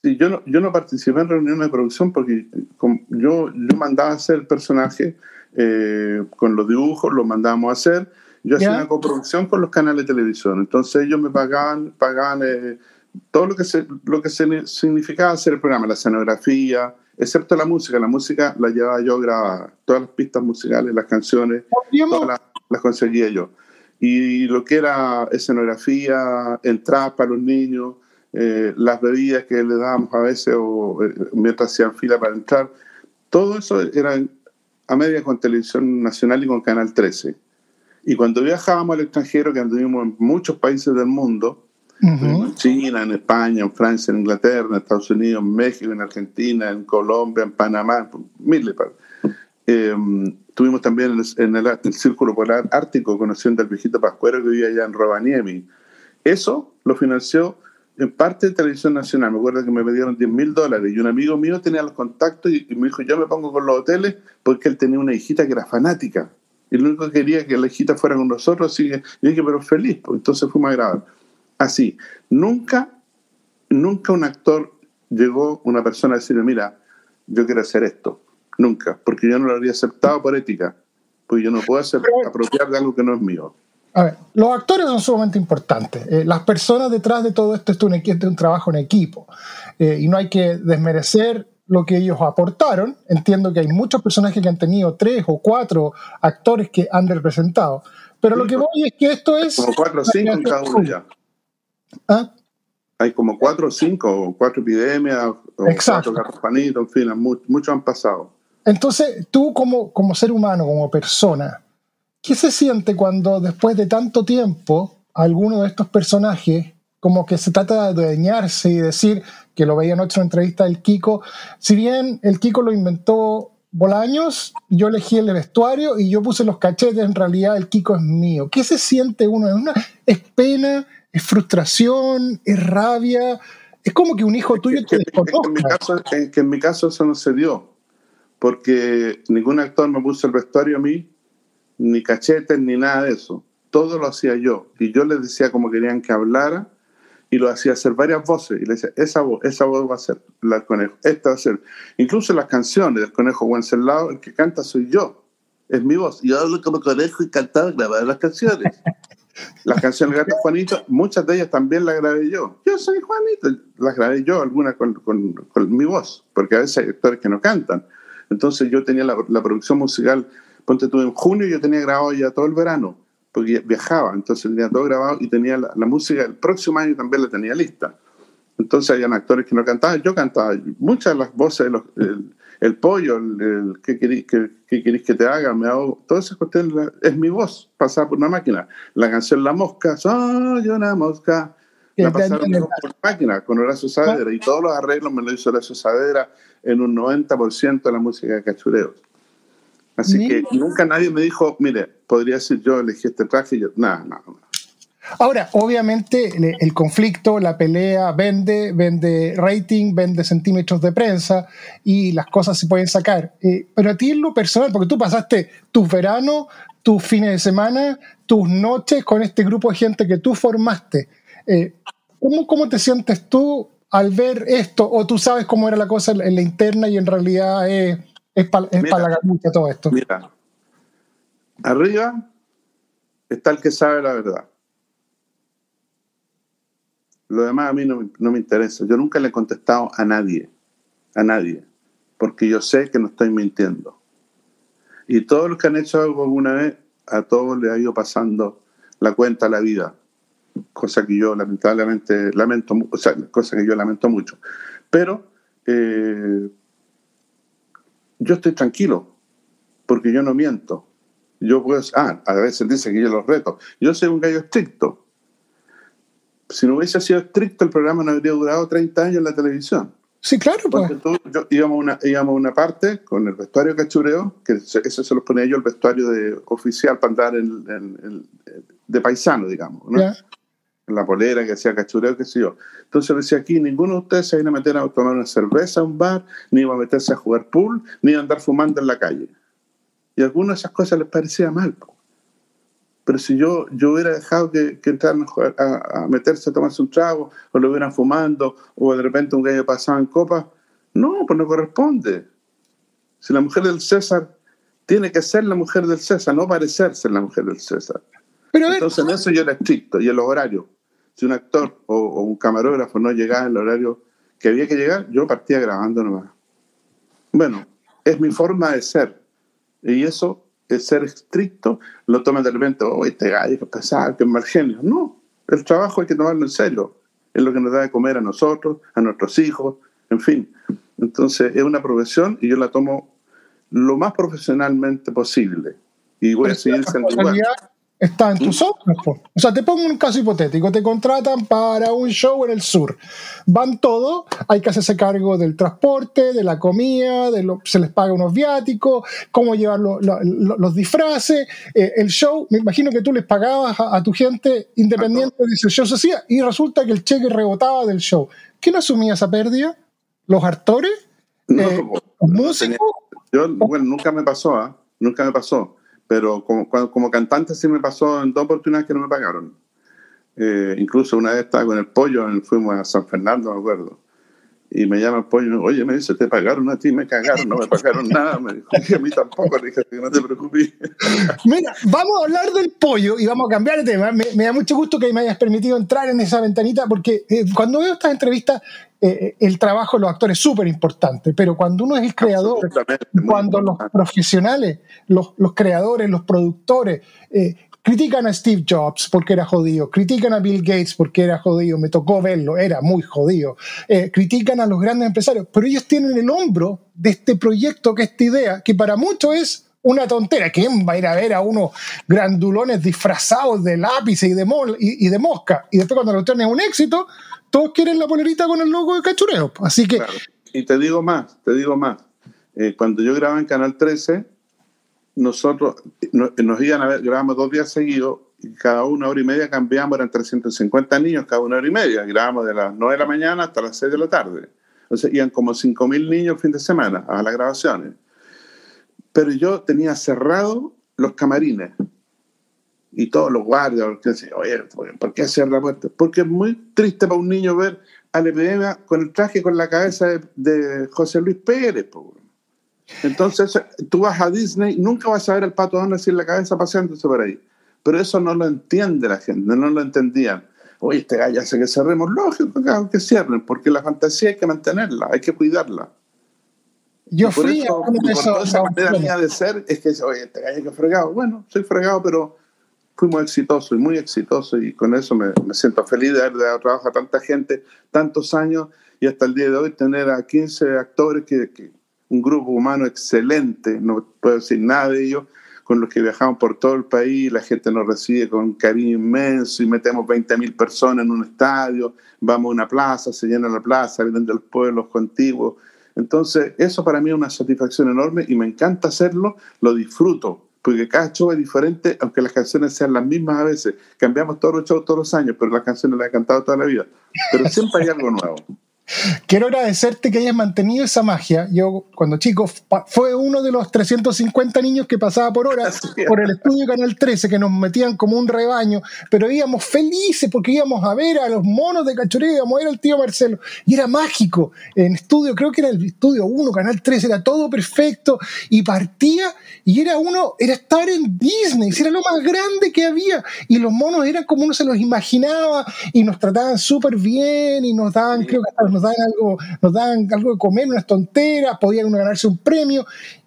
Sí, yo no, yo no participé en reuniones de producción porque yo, yo mandaba a hacer el personaje eh, con los dibujos, lo mandábamos a hacer. Yo hacía una coproducción con los canales de televisión. Entonces ellos me pagaban, pagaban eh, todo lo que, se, lo que se significaba hacer el programa, la escenografía, excepto la música. La música la llevaba yo grabada. Todas las pistas musicales, las canciones, todas las, conseguía yo. Y lo que era escenografía, entradas para los niños, eh, las bebidas que le dábamos a veces o eh, mientras hacían fila para entrar, todo eso era a media con Televisión Nacional y con Canal 13. Y cuando viajábamos al extranjero, que anduvimos en muchos países del mundo, en China, en España, en Francia, en Inglaterra, en Estados Unidos, en México, en Argentina, en Colombia, en Panamá, miles eh, tuvimos también en, el, Círculo Polar Ártico, conociendo al viejito Pascuero que vivía allá en Rovaniemi. Eso lo financió en parte de Televisión Nacional. Me acuerdo que me pidieron 10 mil dólares y un amigo mío tenía los contactos y, me dijo, yo me pongo con los hoteles porque él tenía una hijita que era fanática. Y lo único que quería que la hijita fuera con nosotros. Que yo dije, pero feliz. Pues, entonces fuimos a grabar así. Nunca, nunca un actor llegó, una persona a decirme, mira, yo quiero hacer esto. Nunca, porque yo no lo habría aceptado por ética, porque yo no puedo hacer, apropiar de algo que no es mío. A ver, los actores son sumamente importantes. Eh, las personas detrás de todo esto es un, es un trabajo en equipo. Eh, y no hay que desmerecer lo que ellos aportaron. Entiendo que hay muchos personajes que han tenido tres o cuatro actores que han representado. Pero lo que voy es que esto es. Como cuatro o cinco en cada uno ya. ¿Ah? Hay como cuatro o cinco, cuatro epidemias, o cuatro garrafanitos, en fin, muchos han pasado. Entonces, tú como, como ser humano, como persona, ¿qué se siente cuando después de tanto tiempo alguno de estos personajes como que se trata de adueñarse y decir, que lo veía en otra entrevista del Kiko, si bien el Kiko lo inventó Bolaños, yo elegí el vestuario y yo puse los cachetes, en realidad el Kiko es mío. ¿Qué se siente uno? ¿Es, una, es pena? es frustración, es rabia. Es como que un hijo tuyo te desconozca. En mi, caso, que en mi caso eso no se dio, porque ningún actor me puso el vestuario a mí, ni cachetes, ni nada de eso. Todo lo hacía yo. Y yo les decía como querían que hablara y lo hacía hacer varias voces. Y le decía, esa voz, esa voz va a ser la del conejo, esta va a ser. Incluso las canciones del conejo Wenceslao, el que canta soy yo. Es mi voz. Yo hablo como conejo y cantaba, grababa las canciones. Las canciones de Gato Juanito, muchas de ellas también las grabé yo. Yo soy Juanito, las grabé yo, algunas con, con, mi voz, porque a veces hay actores que no cantan. Entonces yo tenía la, la, producción musical, ponte tú en junio, yo tenía grabado ya todo el verano, porque viajaba, entonces tenía todo grabado y tenía la, música el próximo año también la tenía lista. Entonces habían actores que no cantaban, yo cantaba muchas de las voces, los, el pollo, el, ¿qué, queréis que, te haga? Me hago, todas esas cuestiones es mi voz, pasada por una máquina. La canción La Mosca, soy una mosca, la pasaron por máquina con Horacio Saavedra y todos los arreglos me lo hizo Horacio Saavedra en un 90% de la música de cachureos. Así que nunca nadie me dijo, mire, podría decir yo elegí este traje yo, nada, nada, nada. Ahora, obviamente el conflicto, la pelea vende, vende rating, vende centímetros de prensa y las cosas se pueden sacar. Eh, pero a ti en lo personal, porque tú pasaste tus veranos, tus fines de semana, tus noches con este grupo de gente que tú formaste. Eh, ¿cómo, te sientes tú al ver esto? ¿O tú sabes cómo era la cosa en la interna y en realidad es, para la gamucha todo esto? Mira, arriba está el que sabe la verdad lo demás a mí no, me interesa. Yo nunca le he contestado a nadie, a nadie, porque yo sé que no estoy mintiendo. Y todos los que han hecho algo alguna vez, a todos les ha ido pasando la cuenta a la vida, cosa que yo lamentablemente lamento, o sea, cosa que yo lamento mucho. Pero eh, yo estoy tranquilo, porque yo no miento. Yo puedo, ah, a veces dice que yo los reto. Yo soy un gallo estricto, si no hubiese sido estricto, el programa no habría durado 30 años en la televisión. Sí, claro, pues. Tú- yo- íbamos, a una, íbamos una parte con el vestuario cachureo, que se- eso se los ponía yo el vestuario de, oficial para andar en, en- en- de paisano, digamos, ¿no? En la polera que hacía cachureo, qué sé yo. Entonces decía aquí, ninguno de ustedes se viene a meter a tomar una cerveza a un bar, ni va a meterse a jugar pool, ni a andar fumando en la calle. Y a algunas de esas cosas les parecía mal. Pero si yo, yo hubiera dejado que, que entraran a, jugar- a- a meterse a tomarse un trago, o lo hubieran fumando, o de repente un gallo pasaba en copa, no, pues no corresponde. Si la mujer del César tiene que ser la mujer del César, no parecerse la mujer del César. Pero Entonces en eso yo era estricto. Y en los horarios, si un actor o, o un camarógrafo no llegaba en el horario que había que llegar, yo partía grabando nomás. Bueno, es mi forma de ser. Y eso, es ser estricto, lo toman de repente, oh, este gallo pesado, que es mal genio. No, el trabajo hay que tomarlo en serio. Es lo que nos da de comer a nosotros, a nuestros hijos, en fin. Entonces es una profesión y yo la tomo lo más profesionalmente posible. Y voy a pero si seguir está en tus hombros. po. O sea, te pongo un caso hipotético. Te contratan para un show en el sur. Van todos, hay que hacerse cargo del transporte, de la comida, de lo, se les paga unos viáticos, cómo llevar lo- lo- lo- los disfraces, eh, el show. Me imagino que tú les pagabas a, a tu gente independiente de si el show se hacía y resulta que el cheque rebotaba del show. ¿Quién asumía esa pérdida? ¿Los actores? Eh, no ¿Los músicos? Yo, bueno, nunca me pasó, ¿ah? Nunca me pasó. Pero como, como cantante sí me pasó en dos oportunidades que no me pagaron. Eh, incluso una vez estaba con el pollo, fuimos a San Fernando, me acuerdo. Y me llama el pollo oye, me dice, te pagaron a ti, me cagaron, no me pagaron nada. Me dijo, y a mí tampoco, le dije, no te preocupes. Mira, vamos a hablar del pollo y vamos a cambiar de tema. Me, me da mucho gusto que me hayas permitido entrar en esa ventanita porque eh, cuando veo estas entrevistas, eh, el trabajo de los actores es súper importante, pero cuando uno es el creador, cuando los profesionales, los, los creadores, los productores, eh, critican a Steve Jobs porque era jodido, critican a Bill Gates porque era jodido, me tocó verlo, era muy jodido, eh, critican a los grandes empresarios, pero ellos tienen el hombro de este proyecto, que esta idea, que para muchos es una tontera. ¿Quién va a ir a ver a unos grandulones disfrazados de lápiz y de, mol- y, y de mosca? Y después cuando cuestión es un éxito, todos quieren la polerita con el logo de cachureo. Así que Claro. Y te digo más, te digo más. Eh, cuando yo grababa en Canal 13, nosotros no- nos iban a ver, grabamos dos días seguidos y cada una hora y media cambiamos, eran 350 niños cada una hora y media. Grabamos de las 9 de la mañana hasta las 6 de la tarde. Sea, iban como 5.000 niños fin de semana a las grabaciones. Pero yo tenía cerrado los camarines y todos los guardias, que decían, oye, ¿por qué cerrar la puerta? Porque es muy triste para un niño ver al epidemia con el traje con la cabeza de, José Luis Pérez. po. Entonces, tú vas a Disney, nunca vas a ver al pato Donald sin la cabeza paseándose por ahí. Pero eso no lo entiende la gente, no lo entendían. Oye, este gallo hace que cerremos, lógico que- cierren, porque la fantasía hay que mantenerla, hay que cuidarla. yo Y por fui eso, a por esos- toda esa manera mía de ser, es que, oye, este gallo que fregado. Bueno, soy fregado, pero fuimos exitosos y muy exitosos y con eso me, me siento feliz de haber dado trabajo a tanta gente, tantos años y hasta el día de hoy tener a 15 actores, que, que un grupo humano excelente, no puedo decir nada de ellos, con los que viajamos por todo el país, la gente nos recibe con cariño inmenso y metemos 20.000 personas en un estadio, vamos a una plaza, se llena la plaza, vienen de los pueblos contiguos. Entonces, eso para mí es una satisfacción enorme y me encanta hacerlo, lo disfruto, porque cada show es diferente, aunque las canciones sean las mismas a veces. Cambiamos todos los shows todos los años, pero las canciones las he cantado toda la vida. Pero siempre hay algo nuevo. Quiero agradecerte que hayas mantenido esa magia. Yo, cuando chico, fue uno de los 350 niños que pasaba por hora por el estudio Canal 13, que nos metían como un rebaño, pero íbamos felices porque íbamos a ver a los monos de cachoreo, íbamos a ver al tío Marcelo, y era mágico. En estudio, creo que era el estudio 1, Canal 13, era todo perfecto, y partía, y era uno, era estar en Disney, era lo más grande que había, y los monos eran como uno se los imaginaba, y nos trataban súper bien, y nos daban, creo que hasta nos daban algo, nos daban algo de comer, unas tonteras, podían uno ganarse un premio,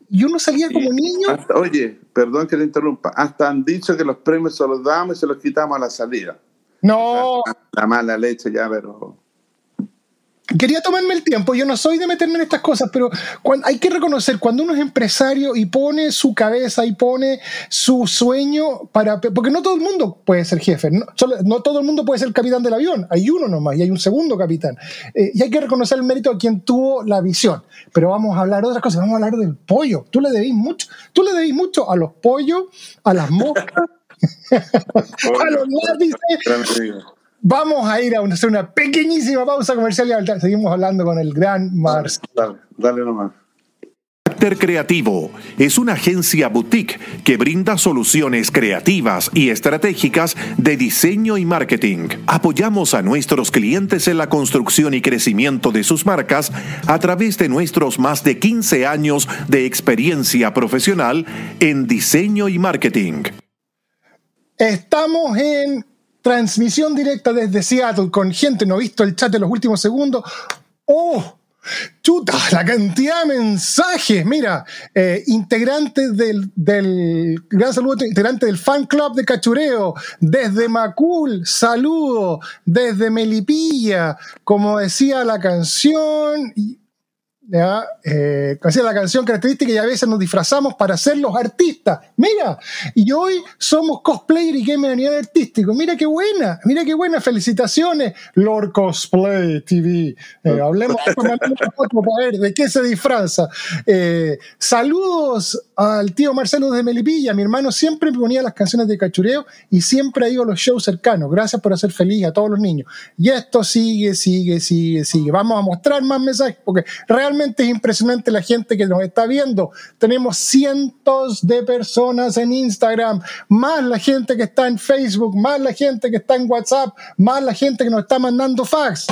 y uno salía como niño. Hasta- oye, perdón que le interrumpa, hasta han dicho que los premios se los damos y se los quitamos a la salida. No, La mala leche ya, pero... quería tomarme el tiempo, yo no soy de meterme en estas cosas, pero hay que reconocer cuando uno es empresario y pone su cabeza y pone su sueño para... Porque no todo el mundo puede ser jefe, no, no todo el mundo puede ser capitán del avión, hay uno nomás y hay un segundo capitán. Eh, y hay que reconocer el mérito a quien tuvo la visión. Pero vamos a hablar de otras cosas, vamos a hablar del pollo. Tú le debís mucho, tú le debís mucho a los pollos, a las moscas, a los lápices. Vamos a ir a hacer una pequeñísima pausa comercial y seguimos hablando con el gran Mars. Dale, dale nomás. Carácter Creativo es una agencia boutique que brinda soluciones creativas y estratégicas de diseño y marketing. Apoyamos a nuestros clientes en la construcción y crecimiento de sus marcas a través de nuestros más de 15 años de experiencia profesional en diseño y marketing. Estamos en transmisión directa desde Seattle con gente, no he visto el chat en los últimos segundos. ¡Oh! Chuta, la cantidad de mensajes. Mira, eh, integrantes del, del, gran saludo, integrante del fan club de Cachureo, desde Macul, saludo, desde Melipilla, como decía la canción, ¿ya? Eh, la canción característica y a veces nos disfrazamos para ser los artistas. Mira, y hoy somos cosplayer y gamer a nivel artístico. Mira qué buena, mira qué buena. Felicitaciones, Lord Cosplay TV. Eh, hablemos para ver de qué se disfraza. Eh, saludos al tío Marcelo de Melipilla. Mi hermano siempre me ponía las canciones de cachureo y siempre ha ido a los shows cercanos. Gracias por hacer feliz a todos los niños. Y esto sigue, sigue, sigue, sigue. Vamos a mostrar más mensajes porque realmente es impresionante la gente que nos está viendo. Tenemos cientos de personas en Instagram, más la gente que está en Facebook, más la gente que está en WhatsApp, más la gente que nos está mandando fax.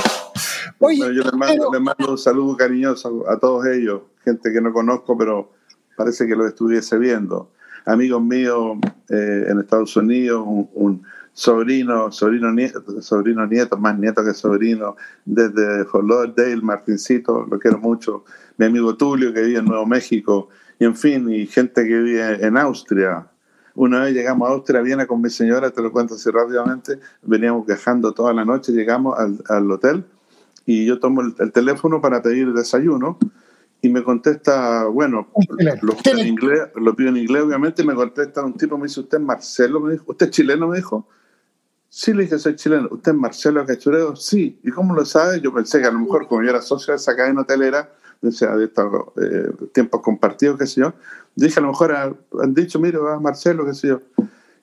Oye, yo les mando, un saludo cariñoso a, todos ellos, gente que no conozco, pero parece que lo estuviese viendo. Amigos míos eh, en Estados Unidos, un sobrino, sobrino nieto, sobrino nieto, más nieto que sobrino, desde Fort Lauderdale, Martincito, lo quiero mucho, mi amigo Tulio que vive en Nuevo México, y en fin, y gente que vive en Austria. Una vez llegamos a Austria, Viena con mi señora, te lo cuento así rápidamente, veníamos viajando toda la noche, llegamos al, hotel y yo tomo el, teléfono para pedir desayuno y me contesta, bueno, lo, pido en inglés, lo pido en inglés obviamente, y me contesta un tipo, me dice, ¿usted es Marcelo? Me dijo, ¿usted es chileno? Me dijo, Sí, le dije, soy chileno. ¿Usted es Marcelo Cachureo? Sí. ¿Y cómo lo sabe? Yo pensé que a lo mejor, como yo era socio de esa cadena hotelera, de estos eh, tiempos compartidos, qué sé yo, dije, a lo mejor han dicho, mire, va Marcelo, qué sé yo.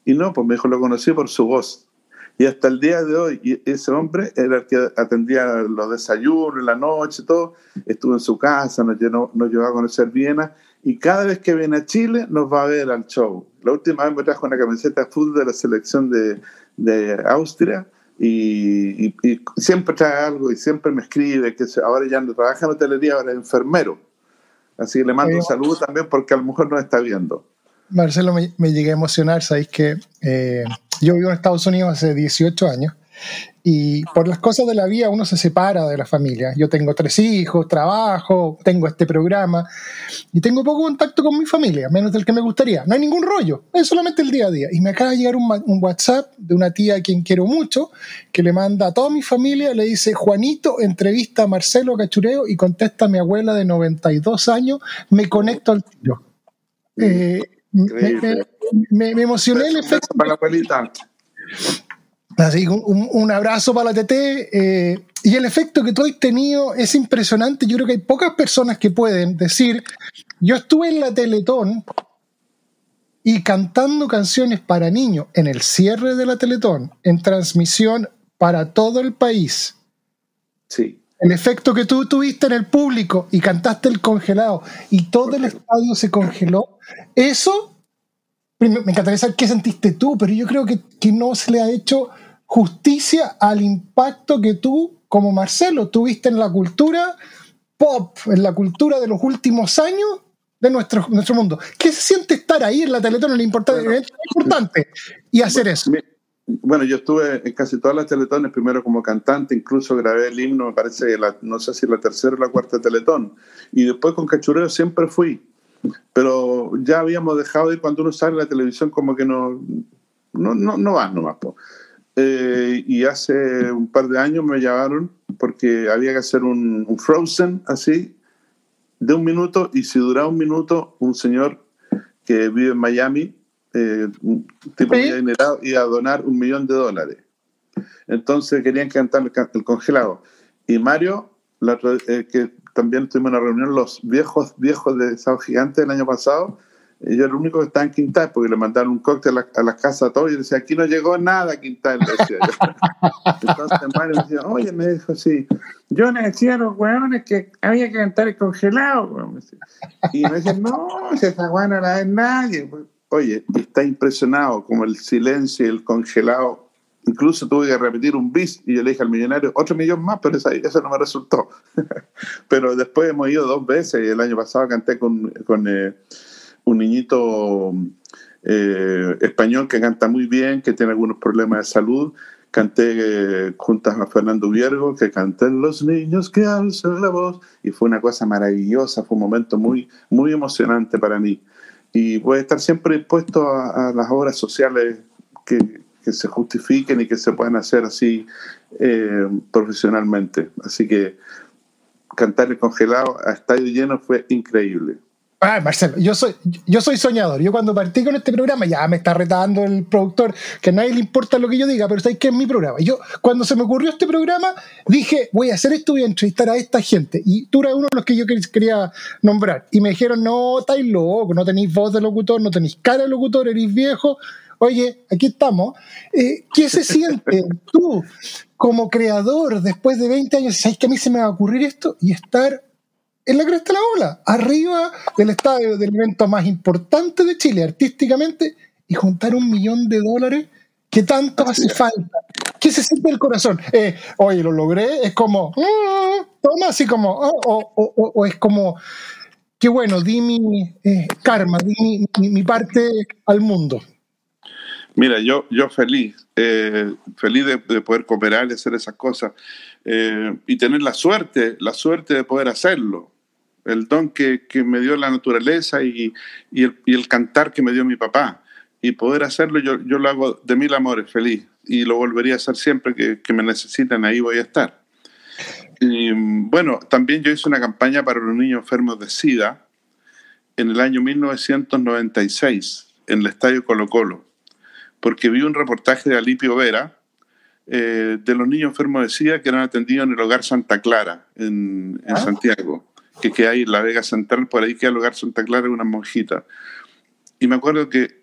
Y no, pues me dijo, lo conocí por su voz. Y hasta el día de hoy, ese hombre era el que atendía los desayunos, la noche, todo. Estuvo en su casa, nos, llenó, nos llevó a conocer Viena. Y cada vez que viene a Chile, nos va a ver al show. La última vez me trajo una camiseta fútbol de la selección de, de Austria y, siempre trae algo y siempre me escribe que ahora ya no trabaja en hotelería, ahora es enfermero. Así que le mando un saludo también porque a lo mejor no está viendo. Marcelo, me, llegué a emocionar, sabéis que eh, yo vivo en Estados Unidos hace 18 años y por las cosas de la vida uno se separa de la familia. Yo tengo tres hijos, trabajo, tengo este programa y tengo poco contacto con mi familia, menos del que me gustaría. No hay ningún rollo, es solamente el día a día. Y me acaba de llegar un, WhatsApp de una tía a quien quiero mucho, que le manda a toda mi familia, le dice, Juanito, entrevista a Marcelo Cachureo y contesta a mi abuela de 92 años, me conecto al tiro. Eh, me, emocioné el efecto. Para la abuelita. Así, un, un, abrazo para la TT. Eh, y el efecto que tú has tenido es impresionante. Yo creo que hay pocas personas que pueden decir, yo estuve en la Teletón y cantando canciones para niños en el cierre de la Teletón, en transmisión para todo el país. Sí. El efecto que tú tuviste en el público y cantaste el congelado y todo el estadio se congeló, eso, me encantaría saber qué sentiste tú, pero yo creo que, que no se le ha hecho justicia al impacto que tú, como Marcelo, tuviste en la cultura pop, en la cultura de los últimos años de nuestro, nuestro mundo. ¿Qué se siente estar ahí en la Teletón, en el importante, importante y hacer eso? Bueno, yo estuve en casi todas las teletones, primero como cantante, incluso grabé el himno, me parece, la, no sé si la tercera o la cuarta teletón, y después con Cachureo siempre fui, pero ya habíamos dejado de cuando uno sale en la televisión como que no, no, no, no vas nomás. Eh, y hace un par de años me llamaron porque había que hacer un, un Frozen así, de un minuto, y si duraba un minuto, un señor que vive en Miami, eh, un tipo Sí. muy adinerado, iba a donar un millón de dólares. Entonces querían cantar el, congelado. Y Mario, la eh, que también tuvimos una reunión, los viejos viejos de Sao Gigante el año pasado, y yo era el único que estaba en Quintal, porque le mandaron un cóctel a, la- a las casas a todos, y yo decía, aquí no llegó nada, Quintal, le decía yo. Entonces Mario me decía, oye, me dijo así, yo le decía a los hueones que había que cantar el congelado, weón", me decía. Y me decían, no, si esa hueá no la ve nadie. pues". Oye, está impresionado como el silencio y el congelado. Incluso tuve que repetir un bis y yo le dije al millonario, otro millón más, pero esa- eso no me resultó. pero después hemos ido dos veces y el año pasado canté con, con eh, un niñito eh, español que canta muy bien, que tiene algunos problemas de salud. Canté eh, juntas a Fernando Viergo, que canté Los niños que alzan la voz, y fue una cosa maravillosa, fue un momento muy, muy emocionante para mí. Y voy a estar siempre dispuesto a, a las obras sociales que, que se justifiquen y que se puedan hacer así eh, profesionalmente. Así que cantar el congelado a estadio lleno fue increíble. Ah, Marcelo, yo soy, yo soy soñador. Yo cuando partí con este programa, ya me está retando el productor, que a nadie le importa lo que yo diga, pero sabéis que es mi programa. Yo, cuando se me ocurrió este programa, dije, voy a hacer esto, voy a entrevistar a esta gente. Y tú eras uno de los que yo quer- quería nombrar. Y me dijeron, no, estáis loco, no tenéis voz de locutor, no tenéis cara de locutor, eres viejo. Oye, aquí estamos. Eh, ¿Qué se siente tú como creador después de 20 años? ¿Sabéis que a mí se me va a ocurrir esto? Y estar en la cresta de la ola, arriba del estadio del evento más importante de Chile artísticamente y juntar un millón de dólares que tanto hace falta. ¿Qué se siente el corazón? Eh, oye, lo logré, es como, mm, toma así como, oh, o, o- o- o es como, qué bueno, di mi eh, karma, di mi, mi- mi parte al mundo. Mira, yo, yo feliz, eh, feliz de, de poder cooperar y hacer esas cosas eh, y tener la suerte, la suerte de poder hacerlo. El don que, que me dio la naturaleza y, y el, y el cantar que me dio mi papá. Y poder hacerlo, yo, yo lo hago de mil amores, feliz. Y lo volvería a hacer siempre que, que me necesiten, ahí voy a estar. Y bueno, también yo hice una campaña para los niños enfermos de SIDA en el año 1996, en el Estadio Colo Colo porque vi un reportaje de Alipio Vera eh, de los niños enfermos de SIDA que eran atendidos en el Hogar Santa Clara, en, en Ah. Santiago, que queda ahí en la Vega Central, por ahí queda el Hogar Santa Clara, una monjita. Y me acuerdo que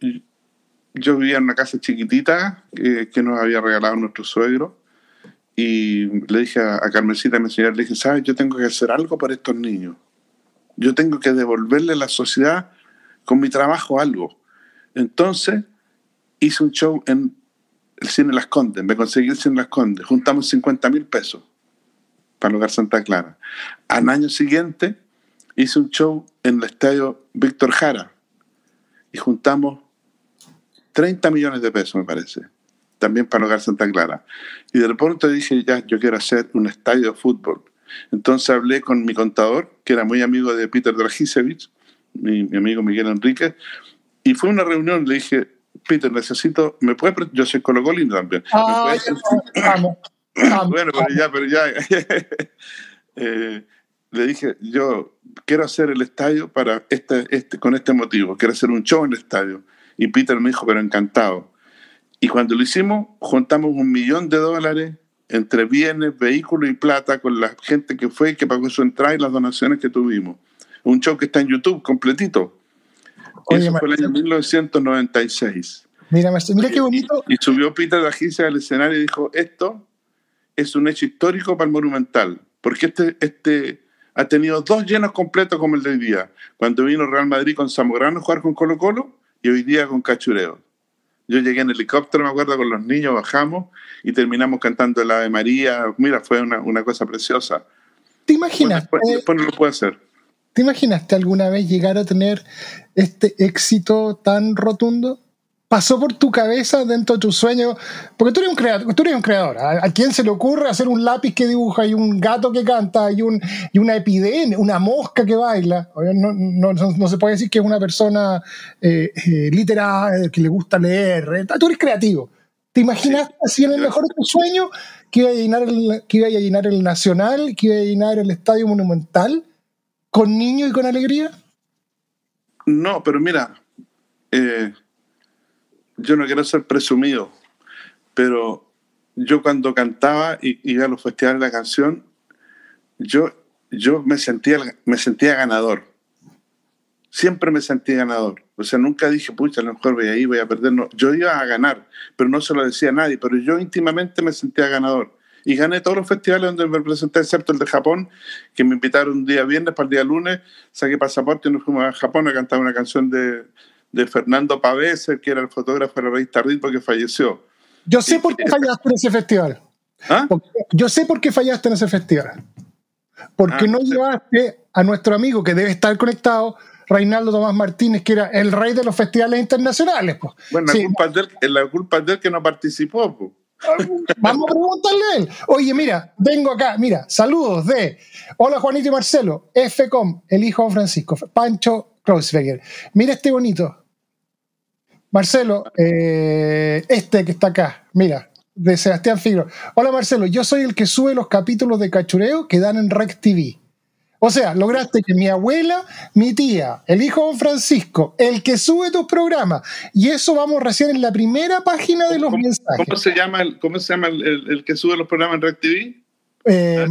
yo vivía en una casa chiquitita que, que nos había regalado nuestro suegro, y le dije a, a Carmencita, mi señora, le dije, ¿sabes? Yo tengo que hacer algo por estos niños. Yo tengo que devolverle a la sociedad con mi trabajo algo. Entonces hice un show en el Cine Las Condes, me conseguí el Cine Las Condes, juntamos 50 mil pesos para el Hogar Santa Clara. Al año siguiente hice un show en el Estadio Víctor Jara y juntamos 30 millones de pesos, me parece, también para el Hogar Santa Clara. Y de pronto dije, ya, yo quiero hacer un estadio de fútbol. Entonces hablé con mi contador, que era muy amigo de Peter Dragisevich, mi, mi amigo Miguel Enrique, y fue una reunión, le dije, Peter, necesito, ¿me puede Yo soy colocolino también. ¿Me Ah, puede-. Bueno, pero ya, pero ya. Eh, le dije, yo quiero hacer el estadio para este, este, con este motivo, quiero hacer un show en el estadio. Y Peter me dijo, pero encantado. Y cuando lo hicimos, juntamos un millón de dólares entre bienes, vehículos y plata con la gente que fue y que pagó su entrada y las donaciones que tuvimos. Un show que está en YouTube completito. Oye, Eso fue el año Marcelo. 1996. Mira, Marcelo, mira qué bonito. Y, y subió Peter de agencia al escenario y dijo, esto es un hecho histórico para el Monumental, porque este, este ha tenido dos llenos completos como el de hoy día, cuando vino Real Madrid con Zamorano a jugar con Colo Colo y hoy día con Cachureo. Yo llegué en helicóptero, me acuerdo, con los niños, bajamos y terminamos cantando el Ave María. Mira, fue una, una cosa preciosa. ¿Te imaginas? después, eh, después no lo puedo hacer. ¿Te imaginaste alguna vez llegar a tener este éxito tan rotundo? ¿Pasó por tu cabeza dentro de tu sueño? Porque tú eres un creador. Tú eres un creador. ¿A, a quién se le ocurre hacer un lápiz que dibuja y un gato que canta y, un, y una epidemia, una mosca que baila? No, no, no- no se puede decir que es una persona eh, eh, literada, eh, que le gusta leer. eh, Tú eres creativo. ¿Te imaginaste así en el mejor de tu sueño que iba, a llenar el, que iba a llenar el Nacional, que iba a llenar el Estadio Monumental con niños y con alegría? No, pero mira, eh, yo no quiero ser presumido, pero yo cuando cantaba y iba a los festivales de la canción, yo, yo me, sentía, me sentía ganador. Siempre me sentí ganador. O sea, nunca dije, pucha, a lo mejor voy ahí, voy a perder. No, yo iba a ganar, pero no se lo decía a nadie. Pero yo íntimamente me sentía ganador. Y gané todos los festivales donde me presenté, excepto el de Japón, que me invitaron un día viernes para el día lunes. Saqué pasaporte y nos fuimos a Japón a cantar una canción de, de Fernando Pavés, que era el fotógrafo de la revista Ritmo porque falleció. Yo sé por qué fallaste en ese festival. ¿Ah? Yo sé por qué fallaste en ese festival. Porque Ah, no llevaste a nuestro amigo que debe estar conectado, Reinaldo Tomás Martínez, que era el rey de los festivales internacionales. pues. Bueno, la, Sí, culpa es de él, la culpa es de él que no participó. Vamos a preguntarle a él. Oye, mira, vengo acá, mira, saludos de Hola Juanito y Marcelo, FCOM, el hijo de Francisco, Pancho Kreuzberger. Mira este bonito. Marcelo, eh, este que está acá, mira, de Sebastián Figueroa. Hola Marcelo, yo soy el que sube los capítulos de cachureo que dan en Rec TV. O sea, lograste que mi abuela, mi tía, el hijo de don Francisco, el que sube tus programas, y eso vamos recién en la primera página de los ¿Cómo, mensajes. cómo se llama, el, cómo se llama el, el- el que sube los programas en Red TV? Eh,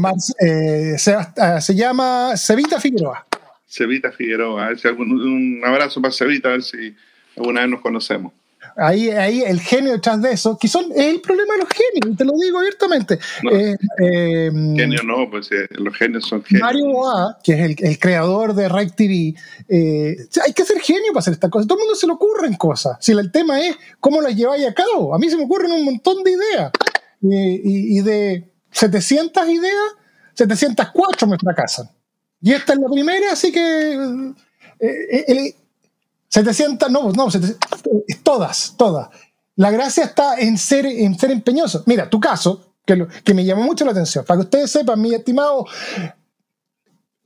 eh, se, ah, se llama Cevita Figueroa. Cevita Figueroa. A ver si algún- un abrazo para Cevita, a ver si alguna vez nos conocemos. Ahí, ahí el genio detrás de eso, que son, es el problema de los genios, te lo digo abiertamente. No. Eh, eh, Genio no, pues eh, los genios son genios. Mario Boa, que es el, el creador de Rec TV, hay que ser genio para hacer estas cosas. Todo el mundo se le ocurren cosas. Si el tema es cómo las lleváis a cabo. A mí se me ocurren un montón de ideas. Y, y de 700 ideas, 704 me fracasan. Y esta es la primera, así que. el- 700, no, no, 700, eh, todas, todas. La gracia está en ser, en ser empeñoso. Mira, tu caso, que, lo- que me llamó mucho la atención, para que ustedes sepan, mi estimado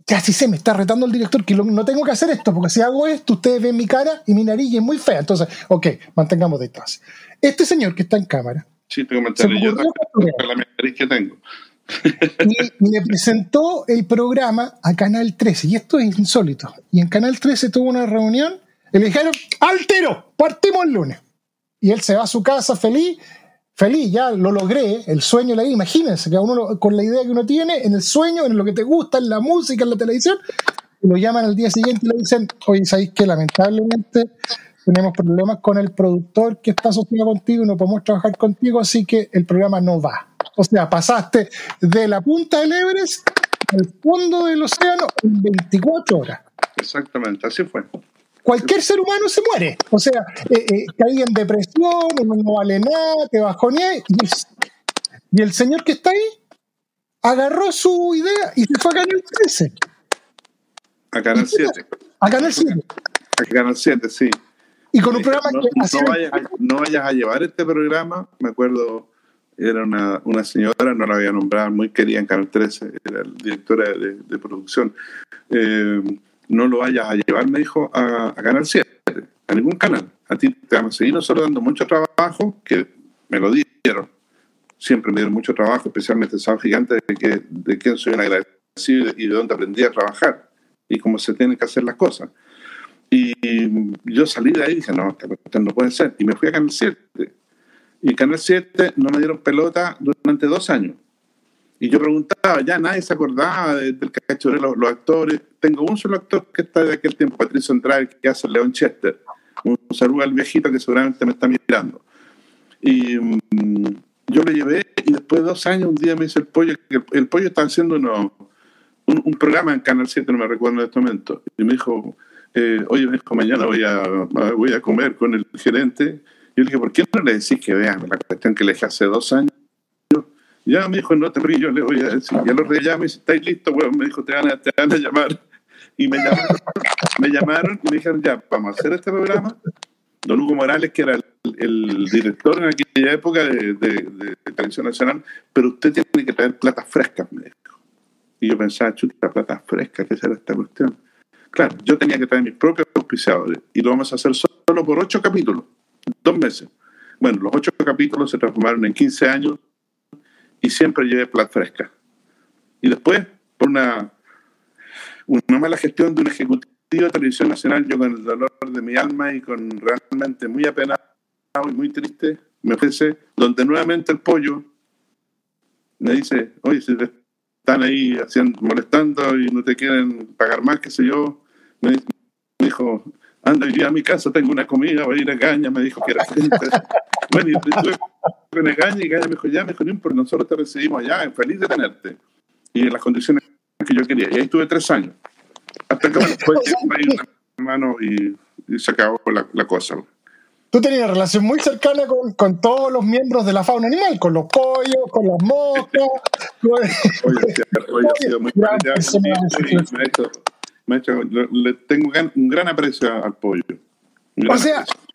ya sí sé, me está retando el director que lo- no tengo que hacer esto, porque si hago esto, ustedes ven mi cara y mi nariz y es muy fea. Entonces, ok, mantengamos distancia. Este señor que está en cámara Sí, te comentaré Se me yo la nariz que tengo. y le presentó el programa a Canal 13, y esto es insólito. Y en Canal 13 tuvo una reunión y le dijeron: ¡Altero! Partimos el lunes. Y él se va a su casa feliz, feliz, ya lo logré, el sueño la imagínense que uno con la idea que uno tiene, en el sueño, en lo que te gusta, en la música, en la televisión, lo llaman al día siguiente y le dicen, oye, ¿sabéis que lamentablemente tenemos problemas con el productor que está asociado contigo y no podemos trabajar contigo, así que el programa no va? O sea, pasaste de la punta del Everest al fondo del océano en 24 horas Exactamente, así fue. Cualquier ser humano se muere. O sea, eh, eh, caí en depresión, no, vale nada, te bajoneé. Y, y el señor que está ahí agarró su idea y se fue a Canal 13, A Canal 7. a Canal 7. A Canal 7, sí. Y con un programa no, que no vayas, a- no vayas a llevar este programa, me acuerdo, era una, una señora, no la voy a nombrar, muy querida en Canal 13, era directora de, de producción. Eh, no lo vayas a llevar, me dijo, a, Canal 7, a ningún canal. A ti te vamos a seguir nosotros dando mucho trabajo, que me lo dieron. Siempre me dieron mucho trabajo, especialmente Sábado Gigante, de, que, de quien soy un agradecido y de dónde aprendí a trabajar y cómo se tienen que hacer las cosas. Y yo salí de ahí y dije, no, no puede ser. Y me fui a Canal 7. Y Canal 7 no me dieron pelota durante dos años. Y yo preguntaba, ya nadie se acordaba de- del cachorro, los, los actores. Tengo un solo actor que está de aquel tiempo, Patricio Andrade, que hace León Chester. Un saludo al viejito que seguramente me está mirando. Y mm, yo le llevé y después de dos años un día me dice el pollo, que el, el pollo está haciendo uno- un, un programa en Canal 7, no me recuerdo en este momento. Y me dijo, eh, oye, me dijo, mañana voy a, voy a comer con el gerente. Y yo le dije, ¿por qué no le decís que vean la cuestión que le dije hace dos años? Ya me dijo, no te ríes, yo le voy a decir. Ya lo llama y dice, ¿estáis listos, weón? Me dijo, te van a, te van a llamar. Y me llamaron, me llamaron y me dijeron, ya, vamos a hacer este programa. Don Hugo Morales, que era el, director en aquella época de Televisión Nacional, pero usted tiene que traer platas frescas, me dijo. Y yo pensaba, chuta, platas frescas, ¿qué será esta cuestión? Claro, yo tenía que traer mis propios auspiciadores y lo vamos a hacer solo por ocho capítulos, dos meses. Bueno, los ocho capítulos se transformaron en 15 años y siempre llevé plata fresca. Y después, por una, una mala gestión de un ejecutivo de televisión nacional, yo con el dolor de mi alma y con realmente muy apenado y muy triste, me ofrece donde nuevamente el pollo me dice, oye, si te están ahí haciendo, molestando y no te quieren pagar más, qué sé yo, me, dijo, anda, yo a mi casa tengo una comida, voy a ir a Gaña, me dijo que era. bueno, y estuve con Gaña y Gaña me dijo, ya, me dijo, importa, nosotros te recibimos allá, feliz de tenerte. Y en las condiciones que yo quería. Y ahí estuve tres años. Hasta que bueno, fue una mano y, y, se acabó la, la cosa tú tenías una relación muy cercana con, con, todos los miembros de la fauna animal, con los pollos, con las moscas. Oye, ha sido muy me ha hecho, me ha hecho, le tengo un gran aprecio al pollo. O sea, aprecio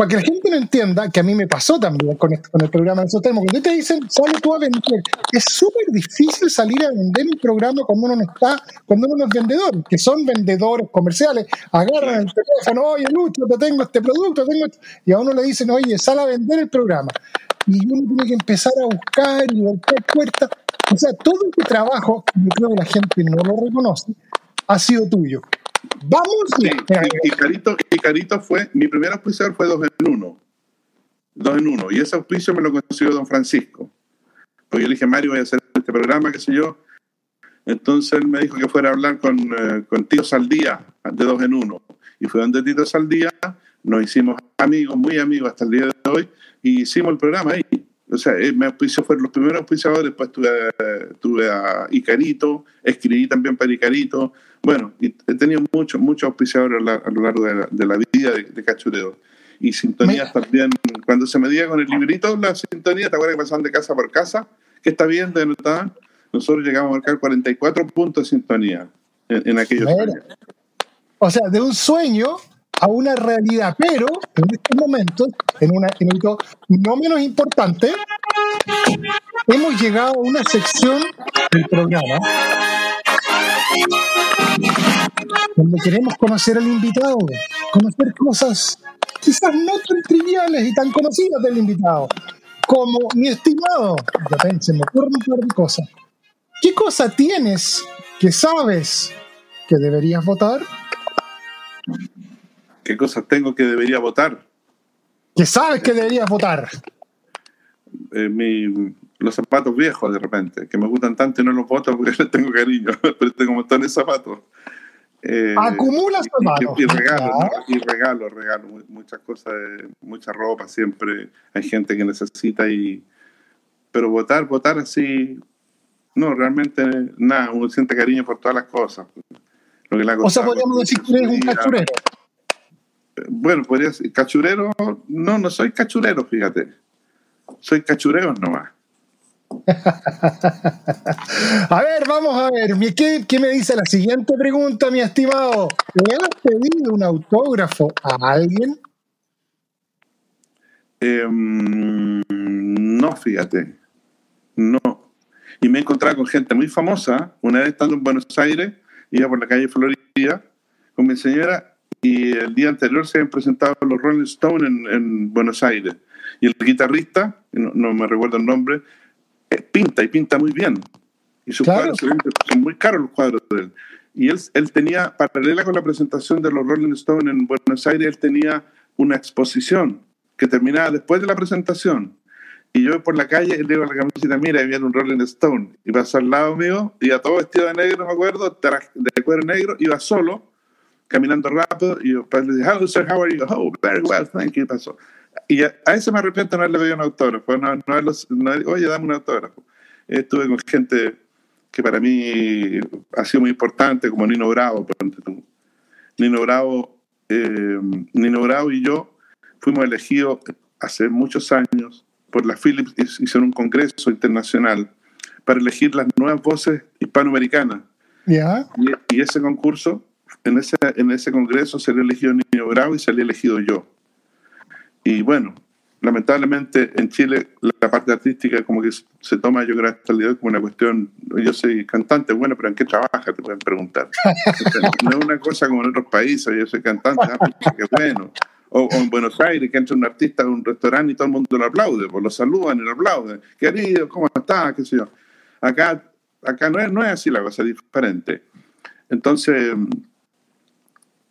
para que la gente lo entienda, que a mí me pasó también con, este, con el programa de temas, cuando te dicen, sale tú a vender, es súper difícil salir a vender un programa cuando uno no está, cuando uno no es vendedor, que son vendedores comerciales, agarran el teléfono, oye Lucho, te tengo este producto, tengo y a uno le dicen, oye, sal a vender el programa. Y uno tiene que empezar a buscar y golpear puertas. O sea, todo este trabajo, yo creo que la gente no lo reconoce, ha sido tuyo. Vamos. y, Carito, y Carito fue, mi primer auspiciador fue dos en uno. Dos en uno. Y ese auspicio me lo consiguió don Francisco. Porque yo le dije, Mario, voy a hacer este programa, qué sé yo. Entonces él me dijo que fuera a hablar con, eh, con Saldía, de dos en uno. Y fue donde Tito Saldía, nos hicimos amigos, muy amigos hasta el día de hoy, y hicimos el programa ahí. O sea, eh, me auspició, fueron los primeros auspiciadores, después tuve, tuve a Icarito, escribí también para Icarito, bueno, he tenido muchos, muchos auspiciadores a, lo largo de la, de la vida de, de, cachureo. Y sintonías también, cuando se medía con el librito, la sintonía, ¿te acuerdas que pasaban de casa por casa? que está bien de notar? Nosotros llegamos a marcar 44 puntos de sintonía en, en aquellos años. O sea, de un sueño a una realidad, pero en estos momentos, en, una, en no menos importante, hemos llegado a una sección del programa donde queremos conocer al invitado, conocer cosas quizás no tan triviales y tan conocidas del invitado, como mi estimado, se me ocurren un par de cosas. ¿Qué cosa tienes que sabes que deberías votar? ¿Qué cosas tengo que debería votar? ¿Qué sabes que deberías votar? Eh, mi, los zapatos viejos de repente, que me gustan tanto y no los voto porque les tengo cariño, pero tengo montones de zapatos. Eh, Acumula zapatos. Y, y regalo, ¿no? y regalo, regalo, muchas cosas, mucha ropa siempre. Hay gente que necesita y... Pero votar, votar así, no, realmente nada, uno siente cariño por todas las cosas. Lo que o sea, podríamos decir que eres un cachurero. Bueno, podría ser, cachurero, no, no soy cachurero, fíjate. Soy cachurero nomás. a ver, vamos a ver. ¿Qué, ¿Qué, me dice la siguiente pregunta, mi estimado? ¿Le has pedido un autógrafo a alguien? Eh, no, fíjate. No. Y me he encontrado con gente muy famosa. Una vez estando en Buenos Aires, iba por la calle Florida con mi señora y el día anterior se habían presentado los Rolling Stones en, en Buenos Aires. Y el guitarrista, no, me recuerdo el nombre, pinta y pinta muy bien. Y sus claro. cuadros son muy caros los cuadros de él. Y él, él tenía, paralela con la presentación de los Rolling Stones en Buenos Aires, él tenía una exposición que terminaba después de la presentación. Y yo por la calle le digo a la camiseta, mira, viene un Rolling Stone. Y pasó al lado mío, iba todo vestido de negro, me acuerdo, de cuero negro, iba solo, caminando rápido. Y yo pues, le dije, hello sir, how are you? Oh, very well, thank you. Pasó. Y a, a ese me arrepiento no haberle pedido un autógrafo. No, no, no, oye, dame un autógrafo. Estuve con gente que para mí ha sido muy importante, como Nino Bravo. Nino Bravo, eh, Nino Bravo y yo fuimos elegidos hace muchos años por la Philips, hicieron un congreso internacional para elegir las nuevas voces hispanoamericanas. Yeah. Y, y, ese concurso, en ese, en ese congreso salió elegido Nino Bravo y salí elegido yo. Y bueno, lamentablemente en Chile la parte artística como que se toma yo creo hasta el día de hoy como una cuestión, yo soy cantante, bueno, pero ¿en qué trabaja? Te pueden preguntar. no es una cosa como en otros países, yo soy cantante, ah, qué bueno. O, en Buenos Aires, que entra un artista a un restaurante y todo el mundo lo aplaude, pues lo saludan y lo aplauden. Querido, ¿cómo está? ¿Qué sé yo? Acá, acá no, es, no es así la cosa, es diferente. Entonces,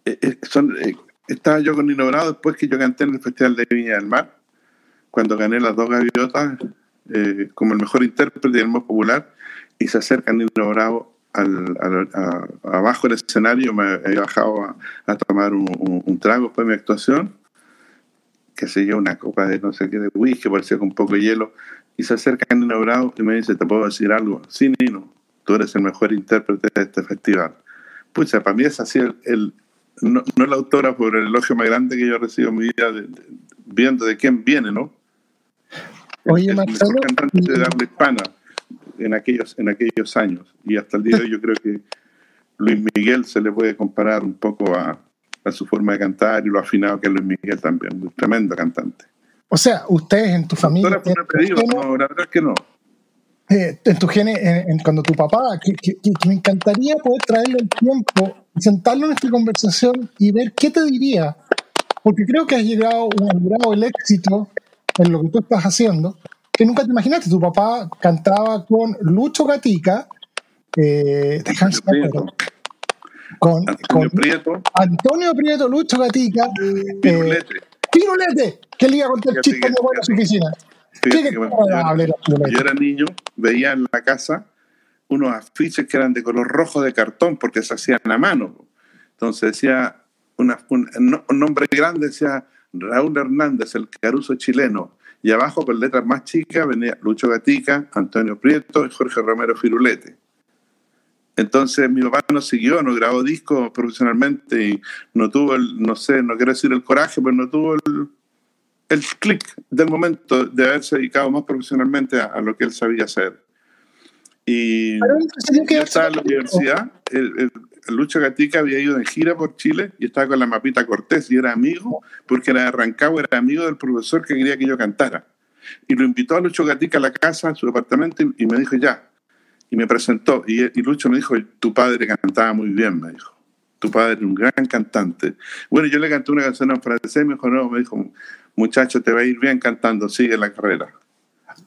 eh, eh, son, eh, estaba yo con Nino Bravo después que yo canté en el Festival de Viña del Mar, cuando gané las dos gaviotas eh, como el mejor intérprete y el más popular, y se acerca Nino Bravo al, al, a, abajo del escenario, me he bajado a, tomar un, trago después de mi actuación, que se yo, una copa de no sé qué, de whisky, parecía con un poco de hielo, y se acerca Nino Bravo y me dice, ¿te puedo decir algo? Sí, Nino, tú eres el mejor intérprete de este festival. Pucha, para mí es así el no, no, el autógrafo, por el elogio más grande que yo recibo en mi vida, de, de, viendo de quién viene, ¿no? Oye, el, Marcelo. El cantante de habla hispana en aquellos, en aquellos años. Y hasta el día de hoy yo creo que Luis Miguel se le puede comparar un poco a, a su forma de cantar y lo afinado que es Luis Miguel también. Un tremendo cantante. O sea, ustedes en tu familia. En pedido, no, la verdad es que no. Eh, en tu gene, en, en, cuando tu papá, que, que, que, me encantaría poder traerle el tiempo, sentarlo en esta conversación y ver qué te diría, porque creo que has llegado, has logrado el éxito en lo que tú estás haciendo, que nunca te imaginaste. Tu papá cantaba con Lucho Gatica, eh, con, Antonio, con Prieto. Antonio Prieto, Lucho Gatica. Eh, Pirulete, que le iba a contar chistes muy buenos en su oficina. Fíjate que cuando yo, yo era niño, veía en la casa unos afiches que eran de color rojo de cartón porque se hacían a mano. Entonces decía, un, nombre grande decía Raúl Hernández, el caruso chileno. Y abajo, con letras más chicas, venía Lucho Gatica, Antonio Prieto y Jorge Romero Firulete. Entonces mi papá no siguió, no grabó discos profesionalmente y no tuvo el, no sé, no quiero decir el coraje, pero no tuvo el, el clic del momento de haberse dedicado más profesionalmente a lo que él sabía hacer. Y yo estaba en la universidad, el, el, el, Lucho Gatica había ido en gira por Chile y estaba con la Mapita Cortés y era amigo, porque era de Rancagua, era amigo del profesor que quería que yo cantara. Y lo invitó a Lucho Gatica a la casa, a su departamento, y, y me dijo, ya. Y me presentó. Y, y Lucho me dijo, tu padre cantaba muy bien, me dijo tu padre es un gran cantante. Bueno, yo le canté una canción en francés, me dijo, no, me dijo, muchacho, te va a ir bien cantando, sigue la carrera.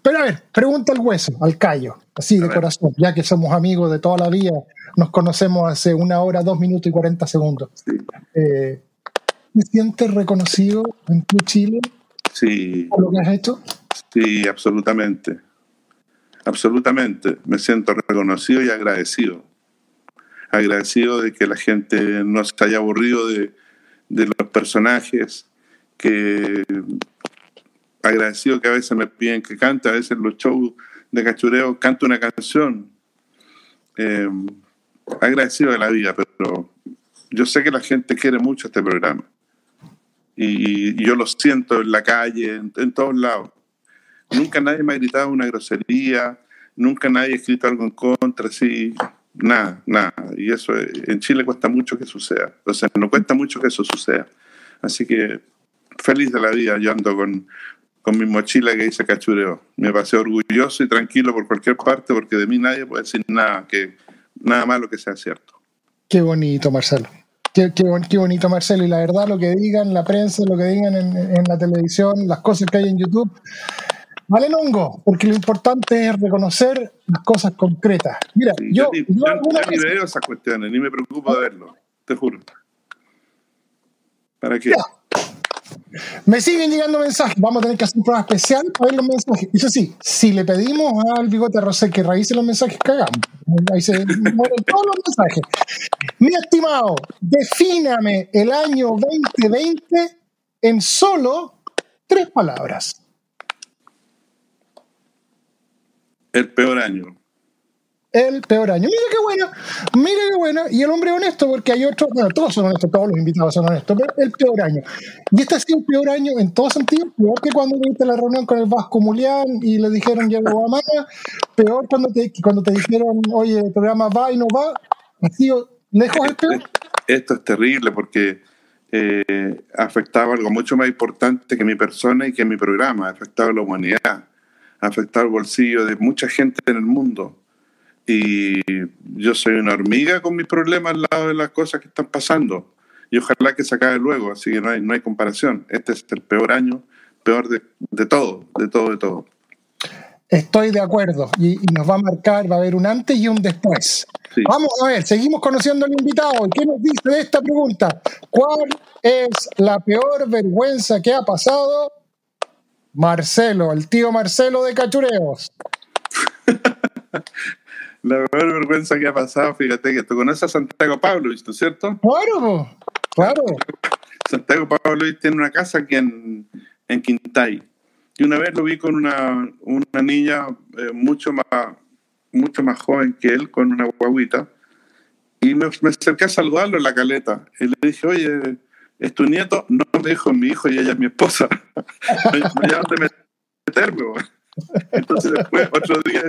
Pero a ver, pregunta al hueso, al callo, así de corazón, ya que somos amigos de toda la vida, nos conocemos hace una hora, dos minutos y cuarenta segundos. Sí. Eh, ¿Me sientes reconocido en tu Chile sí. por lo que has hecho? Sí, absolutamente. Absolutamente. Me siento reconocido y agradecido agradecido de que la gente no se haya aburrido de, de los personajes, que agradecido que a veces me piden que cante, a veces los shows de cachureo canto una canción. Eh, agradecido de la vida, pero yo sé que la gente quiere mucho este programa. Y, yo lo siento en la calle, en, en, todos lados. Nunca nadie me ha gritado una grosería, nunca nadie ha escrito algo en contra, así. Nada, nada. Y eso en Chile cuesta mucho que suceda. O sea, no cuesta mucho que eso suceda. Así que feliz de la vida, yo ando con, con mi mochila que dice cachureo. Me pasé orgulloso y tranquilo por cualquier parte porque de mí nadie puede decir nada, que, nada malo que sea cierto. Qué bonito, Marcelo. Qué, qué, qué, bonito, Marcelo. Y la verdad, lo que digan la prensa, lo que digan en, en la televisión, las cosas que hay en YouTube, Vale, hongo, porque lo importante es reconocer las cosas concretas. Mira, sí, yo, yo, yo, yo ni veo esas cuestiones, ni me preocupo de verlo, te juro. ¿Para qué? Ya. Me siguen llegando mensajes. Vamos a tener que hacer un programa especial para ver los mensajes. Eso sí, si le pedimos al bigote Rosé que revise los mensajes, cagamos. Ahí se mueren todos los mensajes. Mi estimado, defíname el año 2020 en solo tres palabras. El peor año. El peor año. Mira qué bueno, mira qué bueno. Y el hombre honesto, porque hay otros, bueno, todos son honestos, todos los invitados son honestos, pero el peor año. Y este ha sido el peor año en todo sentido, peor que cuando tuviste la reunión con el Vasco Mulián y le dijeron ya no va más, peor cuando te, cuando te dijeron, oye, el programa va y no va, ha sido lejos el peor. Esto es terrible porque eh, afectaba algo mucho más importante que mi persona y que mi programa, afectaba a la humanidad afectar el bolsillo de mucha gente en el mundo. Y yo soy una hormiga con mis problemas al lado de las cosas que están pasando. y ojalá que se acabe luego, así que no hay, no hay comparación. Este es el peor año, peor de, de todo, de todo, de todo. Estoy de acuerdo y, y nos va a marcar, va a haber un antes y un después. Sí. Vamos a ver, seguimos conociendo al invitado. ¿Qué nos dice de esta pregunta? ¿Cuál es la peor vergüenza que ha pasado? Marcelo, el tío Marcelo de Cachureos. La peor vergüenza que ha pasado, fíjate que tú conoces a Santiago Pablo, ¿no es cierto? Claro, claro. Santiago Pablo tiene una casa aquí en, en Quintay. Y una vez lo vi con una, una niña eh, mucho, más, mucho más joven que él, con una guaguita. Y me, me acerqué a saludarlo en la caleta. Y le dije, oye, ¿es tu nieto? No, me dijo mi hijo y ella es mi esposa. no hay dónde meterme. bo. Entonces después, otro día,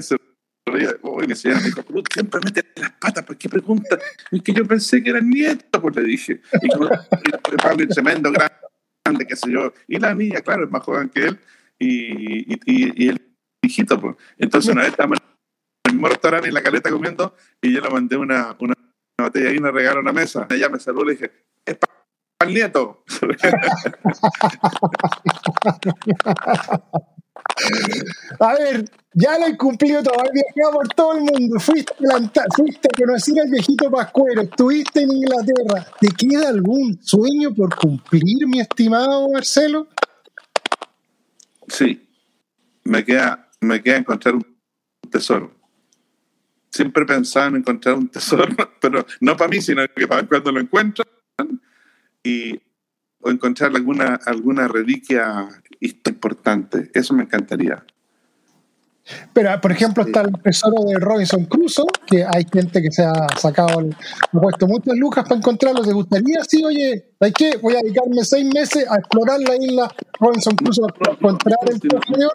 se mi señora me dijo, "Pero siempre mete las patas, ¿por qué pregunta? Es que yo pensé que era el nieto, pues le dije. Y y Pablo tremendo, grande, qué sé yo. Y la niña, claro, es más joven que él. Y, el hijito, pues. Entonces una vez estábamos en el restaurante en la caleta comiendo y yo le mandé una, una, una botella y una regalo a la mesa. Ella me saludó y le dije, es para el nieto. A ver, ya lo he cumplido todo, has viajado por todo el mundo, fuiste fuiste a conocer al viejito Pascuero, estuviste en Inglaterra. ¿Te queda algún sueño por cumplir, mi estimado Marcelo? Sí, me queda, me queda encontrar un tesoro. Siempre pensaba en encontrar un tesoro, pero no para mí, sino que para cuando lo encuentran y o encontrar alguna, alguna reliquia importante. Eso me encantaría. Pero, por ejemplo, está el tesoro de Robinson Crusoe, que hay gente que se ha sacado, el- ha puesto muchas lucas para encontrarlo. ¿Te gustaría? Sí, oye, ¿hay qué? Voy a dedicarme seis meses a explorar la isla Robinson Crusoe para encontrar el tesoro.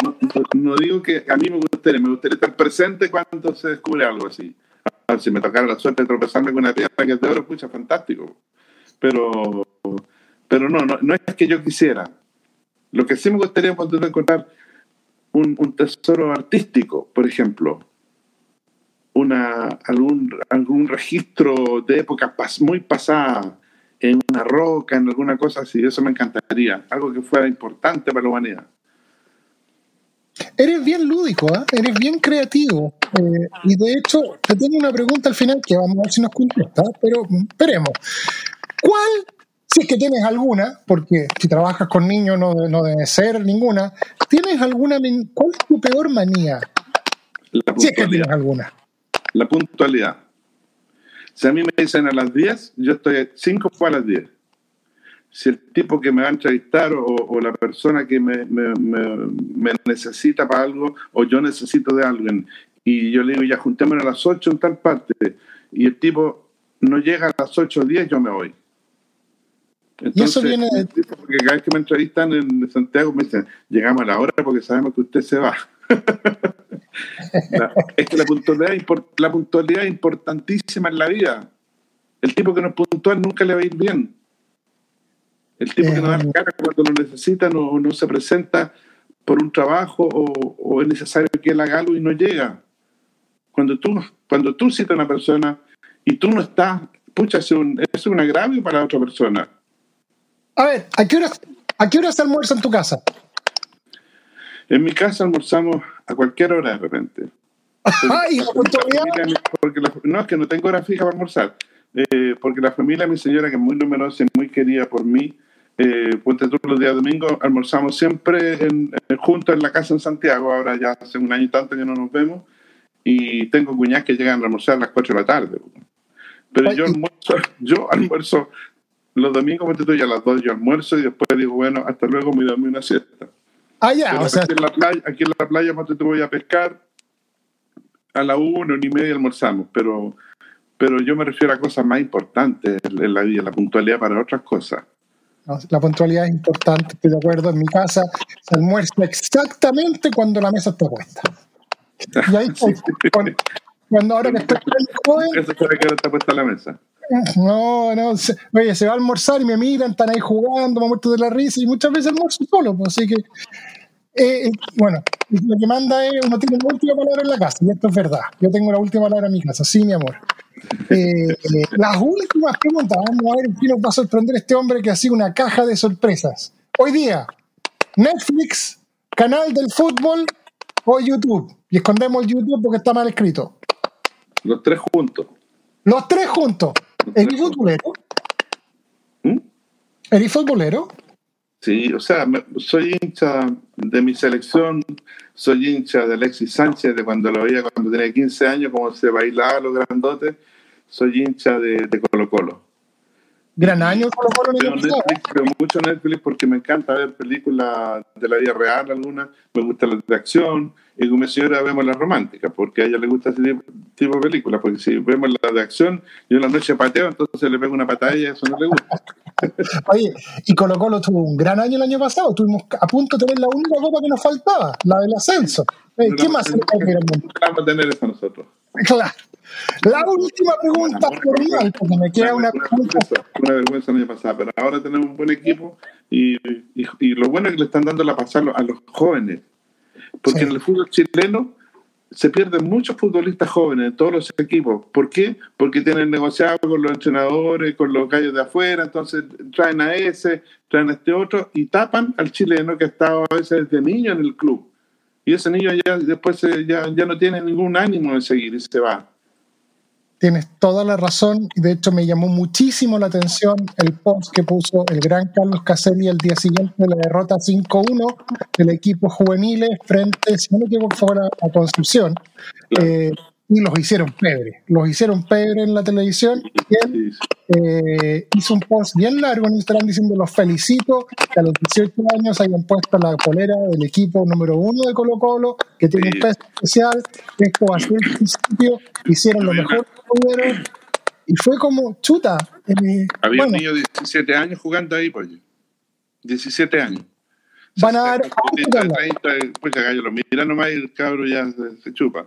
No, digo que a mí me gustaría, me gustaría estar presente cuando se descubre algo así. Ah, Si me tocara la suerte de tropezarme con una piedra que es de oro, pucha, fantástico. Pero, pero no, no, no es que yo quisiera. Lo que sí me gustaría es encontrar un, tesoro artístico, por ejemplo. Una, algún, algún registro de época muy pasada en una roca, en alguna cosa así. Eso me encantaría. Algo que fuera importante para la humanidad. Eres bien lúdico, ¿ah? eres bien creativo. Eh, y de hecho, te tengo una pregunta al final que vamos a ver si nos contesta, pero esperemos. ¿Cuál, si es que tienes alguna, porque si trabajas con niños no, no debe ser ninguna, ¿tienes alguna, cuál es tu peor manía? La Si es que tienes alguna. La puntualidad. Si a mí me dicen a las 10, yo estoy 5 a las 10. Si el tipo que me va a entrevistar o, o la persona que me, me- me- me necesita para algo o yo necesito de alguien y yo le digo ya juntémonos a las 8 en tal parte y el tipo no llega a las 8 o 10, yo me voy. Y eso viene de- Porque cada vez que me entrevistan en Santiago me dicen, llegamos a la hora porque sabemos que usted se va. La- es que la puntualidad, es impor- la puntualidad es importantísima en la vida. El tipo que no es puntual nunca le va a ir bien. El tipo que no da la cara cuando lo necesita no, no se presenta por un trabajo o, o es necesario que él haga algo y no llega. Cuando tú, cuando tú citas a una persona y tú no estás, pucha, es un, es un agravio para la otra persona. A ver, ¿a qué hora, a qué hora se almuerza en tu casa? En mi casa almorzamos a cualquier hora de repente. Ay, porque la- no, es que no tengo hora fija para almorzar. Eh, porque la familia de mi señora, que es muy numerosa y muy querida por mí, eh, ponte tú los días domingos, almorzamos siempre en, en- juntos en la casa en Santiago. Ahora ya hace un año y tanto que no nos vemos. Y tengo cuñadas que llegan a almorzar a las 4 de la tarde. Pero yo almuerzo, yo almuerzo los domingos, tú ya a las 2 yo almuerzo y después digo, bueno, hasta luego, me dormí una siesta. Ah, ya, o sea, aquí, en la playa, aquí en la playa, tú, voy a pescar a la una, una y media almorzamos, pero, pero yo me refiero a cosas más importantes en la vida, la puntualidad para otras cosas. la puntualidad es importante, estoy de acuerdo. En mi casa se almuerza exactamente cuando la mesa está puesta. Y ahí, Sí. Cuando ahora que estoy joven, Eso sabe que ahora está puesta la mesa. No, no, se- oye, se va a almorzar y me miran, están ahí jugando, me muerto de la risa y muchas veces almuerzo solo, pues, así que, eh, eh, bueno, lo que manda es, uno tiene la última palabra en la casa, y esto es verdad, yo tengo la última palabra en mi casa, sí, mi amor. Eh, las últimas preguntas, vamos a ver qué nos va a sorprender este hombre que ha sido una caja de sorpresas. Hoy día, Netflix, canal del fútbol o YouTube. Y escondemos el YouTube porque está mal escrito. Los tres juntos. Los tres juntos. ¿Eres futbolero? ¿Mm? ¿Eres futbolero? Sí, o sea, me- soy hincha de mi selección, soy hincha de Alexis Sánchez, de cuando lo veía cuando tenía 15 años, como se bailaba los grandotes, soy hincha de, de Colo Colo. Gran año Colo Colo el Veo año pasado. Netflix, veo mucho Netflix porque me encanta ver películas de la vida real algunas, me gustan las de acción, y con mi señora vemos las románticas, porque a ella le gusta ese tipo, tipo de películas, porque si vemos las de acción, yo en la noche pateo, entonces le pego una patada y eso no le gusta. Oye, y Colo Colo tuvo un gran año el año pasado. Estuvimos a punto de tener la única copa que nos faltaba, la del ascenso. Eh, ¿Qué más vamos a tener eso nosotros. Claro. La última pregunta formal, porque me queda una pregunta. una vergüenza el año pasado, pero ahora tenemos un buen equipo y, y, y lo bueno es que le están dando la pasada a los jóvenes, porque Sí. en el fútbol chileno se pierden muchos futbolistas jóvenes en todos los equipos. ¿Por qué? Porque tienen negociado con los entrenadores, con los gallos de afuera, entonces traen a ese, traen a este otro y tapan al chileno que ha estado a veces desde niño en el club. Y ese niño ya después ya, ya no tiene ningún ánimo de seguir y se va. Tienes toda la razón y de hecho me llamó muchísimo la atención el post que puso el gran Carlos Caselli el día siguiente de la derrota 5-1 del equipo juveniles frente, si no me equivoco, fue a, Concepción. Eh, y los hicieron pebre, los hicieron pebre en la televisión y él eh, hizo un post bien largo en Instagram diciendo los felicito que a los 18 años hayan puesto la polera del equipo número uno de Colo Colo, que tiene un peso especial, esto va a ser el principio, hicieron lo mejor que pudieron y fue como chuta. eh, Había bueno, un niño de 17 años jugando ahí, pues. 17 años. Van a dar- 30, 30, pues gallo lo mira nomás y el cabro ya se, se chupa.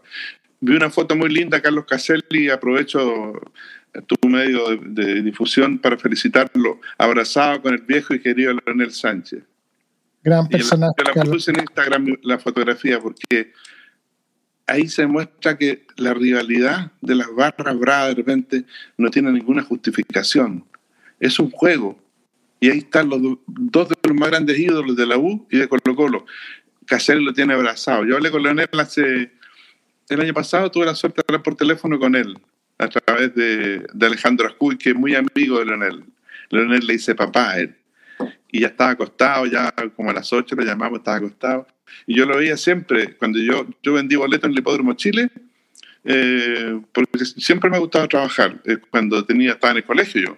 Vi una foto muy linda, Carlos Caselli, aprovecho tu medio de, de difusión para felicitarlo, abrazado con el viejo y querido Leonel Sánchez. gran la, personaje. te la Carlos. puse en Instagram la fotografía porque ahí se muestra que la rivalidad de las barras bravas de repente no tiene ninguna justificación. Es un juego. Y ahí están los do- dos de los más grandes ídolos de la U y de Colo Colo. Caselli lo tiene abrazado. Yo hablé con Leonel hace... El año pasado tuve la suerte de hablar por teléfono con él a través de, Alejandro Ascuy, que es muy amigo de Leonel. Leonel le dice papá a él y ya estaba acostado, ya como a las 8 lo llamamos, estaba acostado. Y yo lo veía siempre, cuando yo, yo vendí boletos en el Hipódromo Chile, eh, porque siempre me ha gustado trabajar, eh, cuando tenía, estaba en el colegio yo.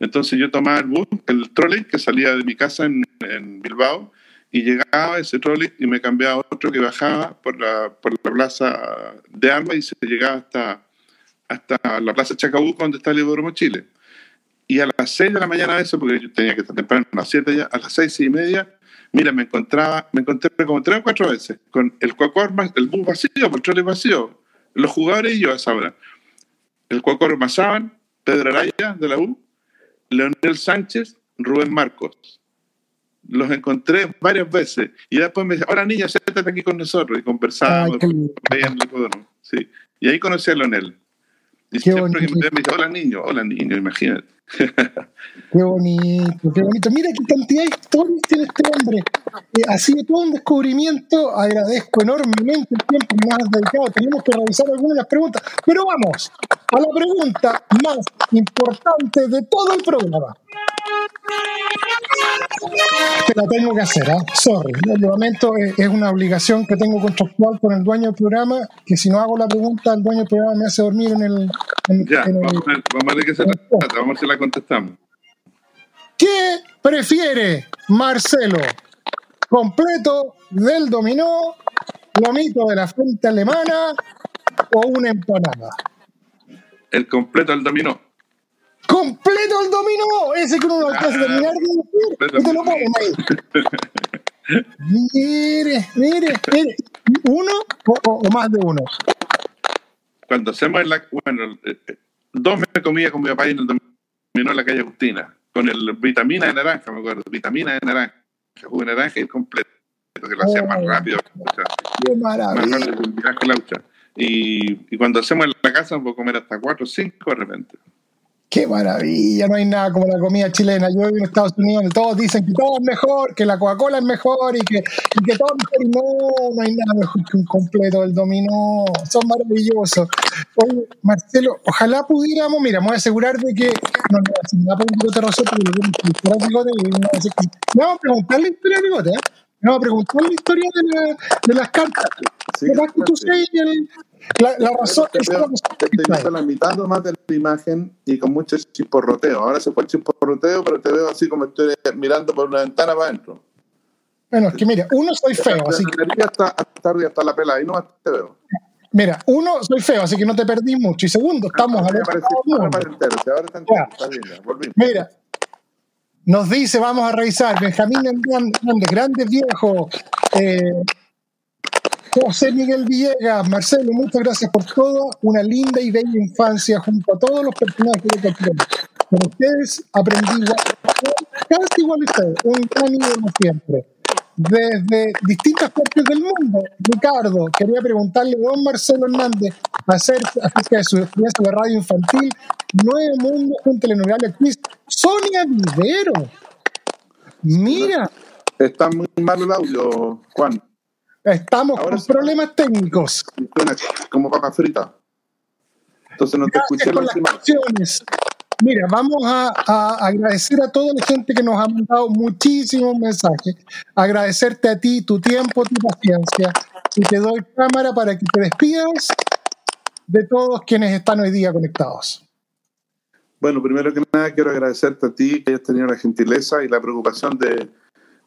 Entonces yo tomaba el bus, el trolley que salía de mi casa en Bilbao, y llegaba ese trolley y me cambiaba otro que bajaba por la, por la plaza de armas y se llegaba hasta, hasta la plaza Chacabuco, donde está el Hipódromo Chile. Y a las 6 de la mañana eso, porque yo tenía que estar temprano, a las 7 ya, a las 6 y media, mira, me encontraba, me encontré como tres o cuatro veces con el cuacor, el bus vacío, el trolley vacío, los jugadores y yo a esa hora. El cuacor Mazaban, Pedro Araya de la U, Leonel Sánchez, Rubén Marcos. Los encontré varias veces y después me decía, ahora niña, siéntate aquí con nosotros y conversábamos en el. Sí. Y ahí conocí a Leonel. Y Qué siempre bonito. me dice, hola niño, hola niño, imagínate. Qué bonito, qué bonito. Mira qué cantidad de historias tiene este hombre. Eh, ha sido todo un descubrimiento. Agradezco enormemente el tiempo que nos has dedicado. Tenemos que revisar algunas de las preguntas. Pero vamos a la pregunta más importante de todo el programa. Te la tengo que hacer, ¿ah? Sorry. El lamento, eh, es una obligación que tengo contractual con el dueño del programa, que si no hago la pregunta, el dueño del programa me hace dormir en el... en- Ya, en el- vamos a ver, vamos a ver qué se trata, vamos a ver si la contestamos. ¿Qué prefiere Marcelo? ¿Completo del dominó, lomito de la fuente alemana o una empanada? El completo del dominó. ¡Completo el dominó! Ese que uno no alcanza a terminar de decir y te lo ponen ahí. Mire, mire, mire. ¿Uno o, más de uno? Cuando hacemos la. Bueno, eh, eh, dos me comía con mi papá en el dominó en la calle Agustina, con el vitamina de naranja, me acuerdo, vitamina de naranja, jugo de naranja y el completo, que lo hacía más Oh. rápido, o sea, ¡Qué más maravilla! rápido laucha. Y, y cuando hacemos en la la casa puedo comer hasta cuatro o cinco de repente. Qué maravilla, no hay nada como la comida chilena. Yo vivo en Estados Unidos donde todos dicen que todo es mejor, que la Coca-Cola es mejor y que, y que todo es mejor. No, no hay nada mejor que un completo del dominó. Son maravillosos. Oye, Marcelo, ojalá pudiéramos, mira, me voy a asegurar de que no voy a decir nada por un bigote roso, porque lo que me bigote y me voy a decir que- me vamos a preguntar la historia de bigote, ¿eh? A preguntar la historia de, la- de las cartas. Sí, Capaz que tú sí. seas el- la, la razón. Te es veo- te que trae. viendo la mitad nomás de la imagen y con mucho chisporroteo. Ahora se fue el chisporroteo, pero te veo así como estoy mirando por una ventana para adentro. Bueno, es que mira, uno soy feo, así que hasta, hasta hasta la pela, ahí nomás te veo. Mira, uno, soy feo, así que no te perdí mucho. Y segundo, estamos bien, ya, volvimos. Mira, nos dice, vamos a revisar, Benjamín Hernández, grandes viejos, eh, José Miguel Villegas, Marcelo, muchas gracias por toda una linda y bella infancia junto a todos los personajes de Capitán. Con ustedes aprendí casi igual a ustedes, un gran ídolo siempre. Desde distintas partes del mundo, Ricardo, quería preguntarle a don Marcelo Hernández acerca, de su experiencia de radio infantil, Nueve Mundos, un telenovela actriz, Sonia Vivero. Mira, Está muy malo el audio, Juan. Estamos Ahora con sí. problemas técnicos. Como papa frita. Entonces no te escuché la las. Mira, vamos a, a agradecer a toda la gente que nos ha mandado muchísimos mensajes. Agradecerte a ti tu tiempo, tu paciencia. Y te doy cámara para que te despidas de todos quienes están hoy día conectados. Bueno, primero que nada quiero agradecerte a ti que hayas tenido la gentileza y la preocupación de,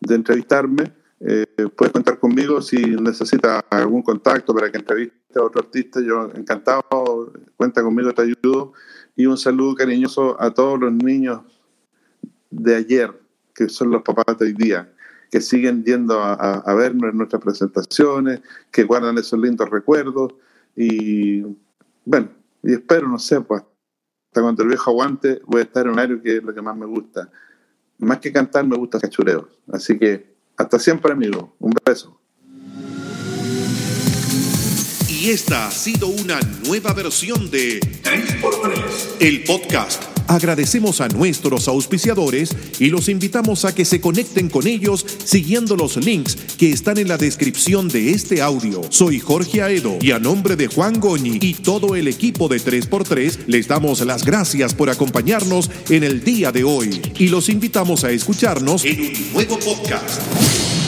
de entrevistarme. Eh, puedes contar conmigo si necesitas algún contacto para que entreviste a otro artista. Yo encantado, cuenta conmigo, te ayudo. Y un saludo cariñoso a todos los niños de ayer, que son los papás de hoy día, que siguen yendo a, vernos en nuestras presentaciones, que guardan esos lindos recuerdos. Y bueno, y espero, no sé, pues hasta cuando el viejo aguante, voy a estar en un área que es lo que más me gusta. Más que cantar, me gusta cachureo. Así que hasta siempre, amigo. Un beso. Y esta ha sido una nueva versión de 3x3. el podcast. Agradecemos a nuestros auspiciadores y los invitamos a que se conecten con ellos siguiendo los links que están en la descripción de este audio. Soy Jorge Aedo y a nombre de Juan Goñi y todo el equipo de 3x3 les damos las gracias por acompañarnos en el día de hoy y los invitamos a escucharnos en un nuevo podcast.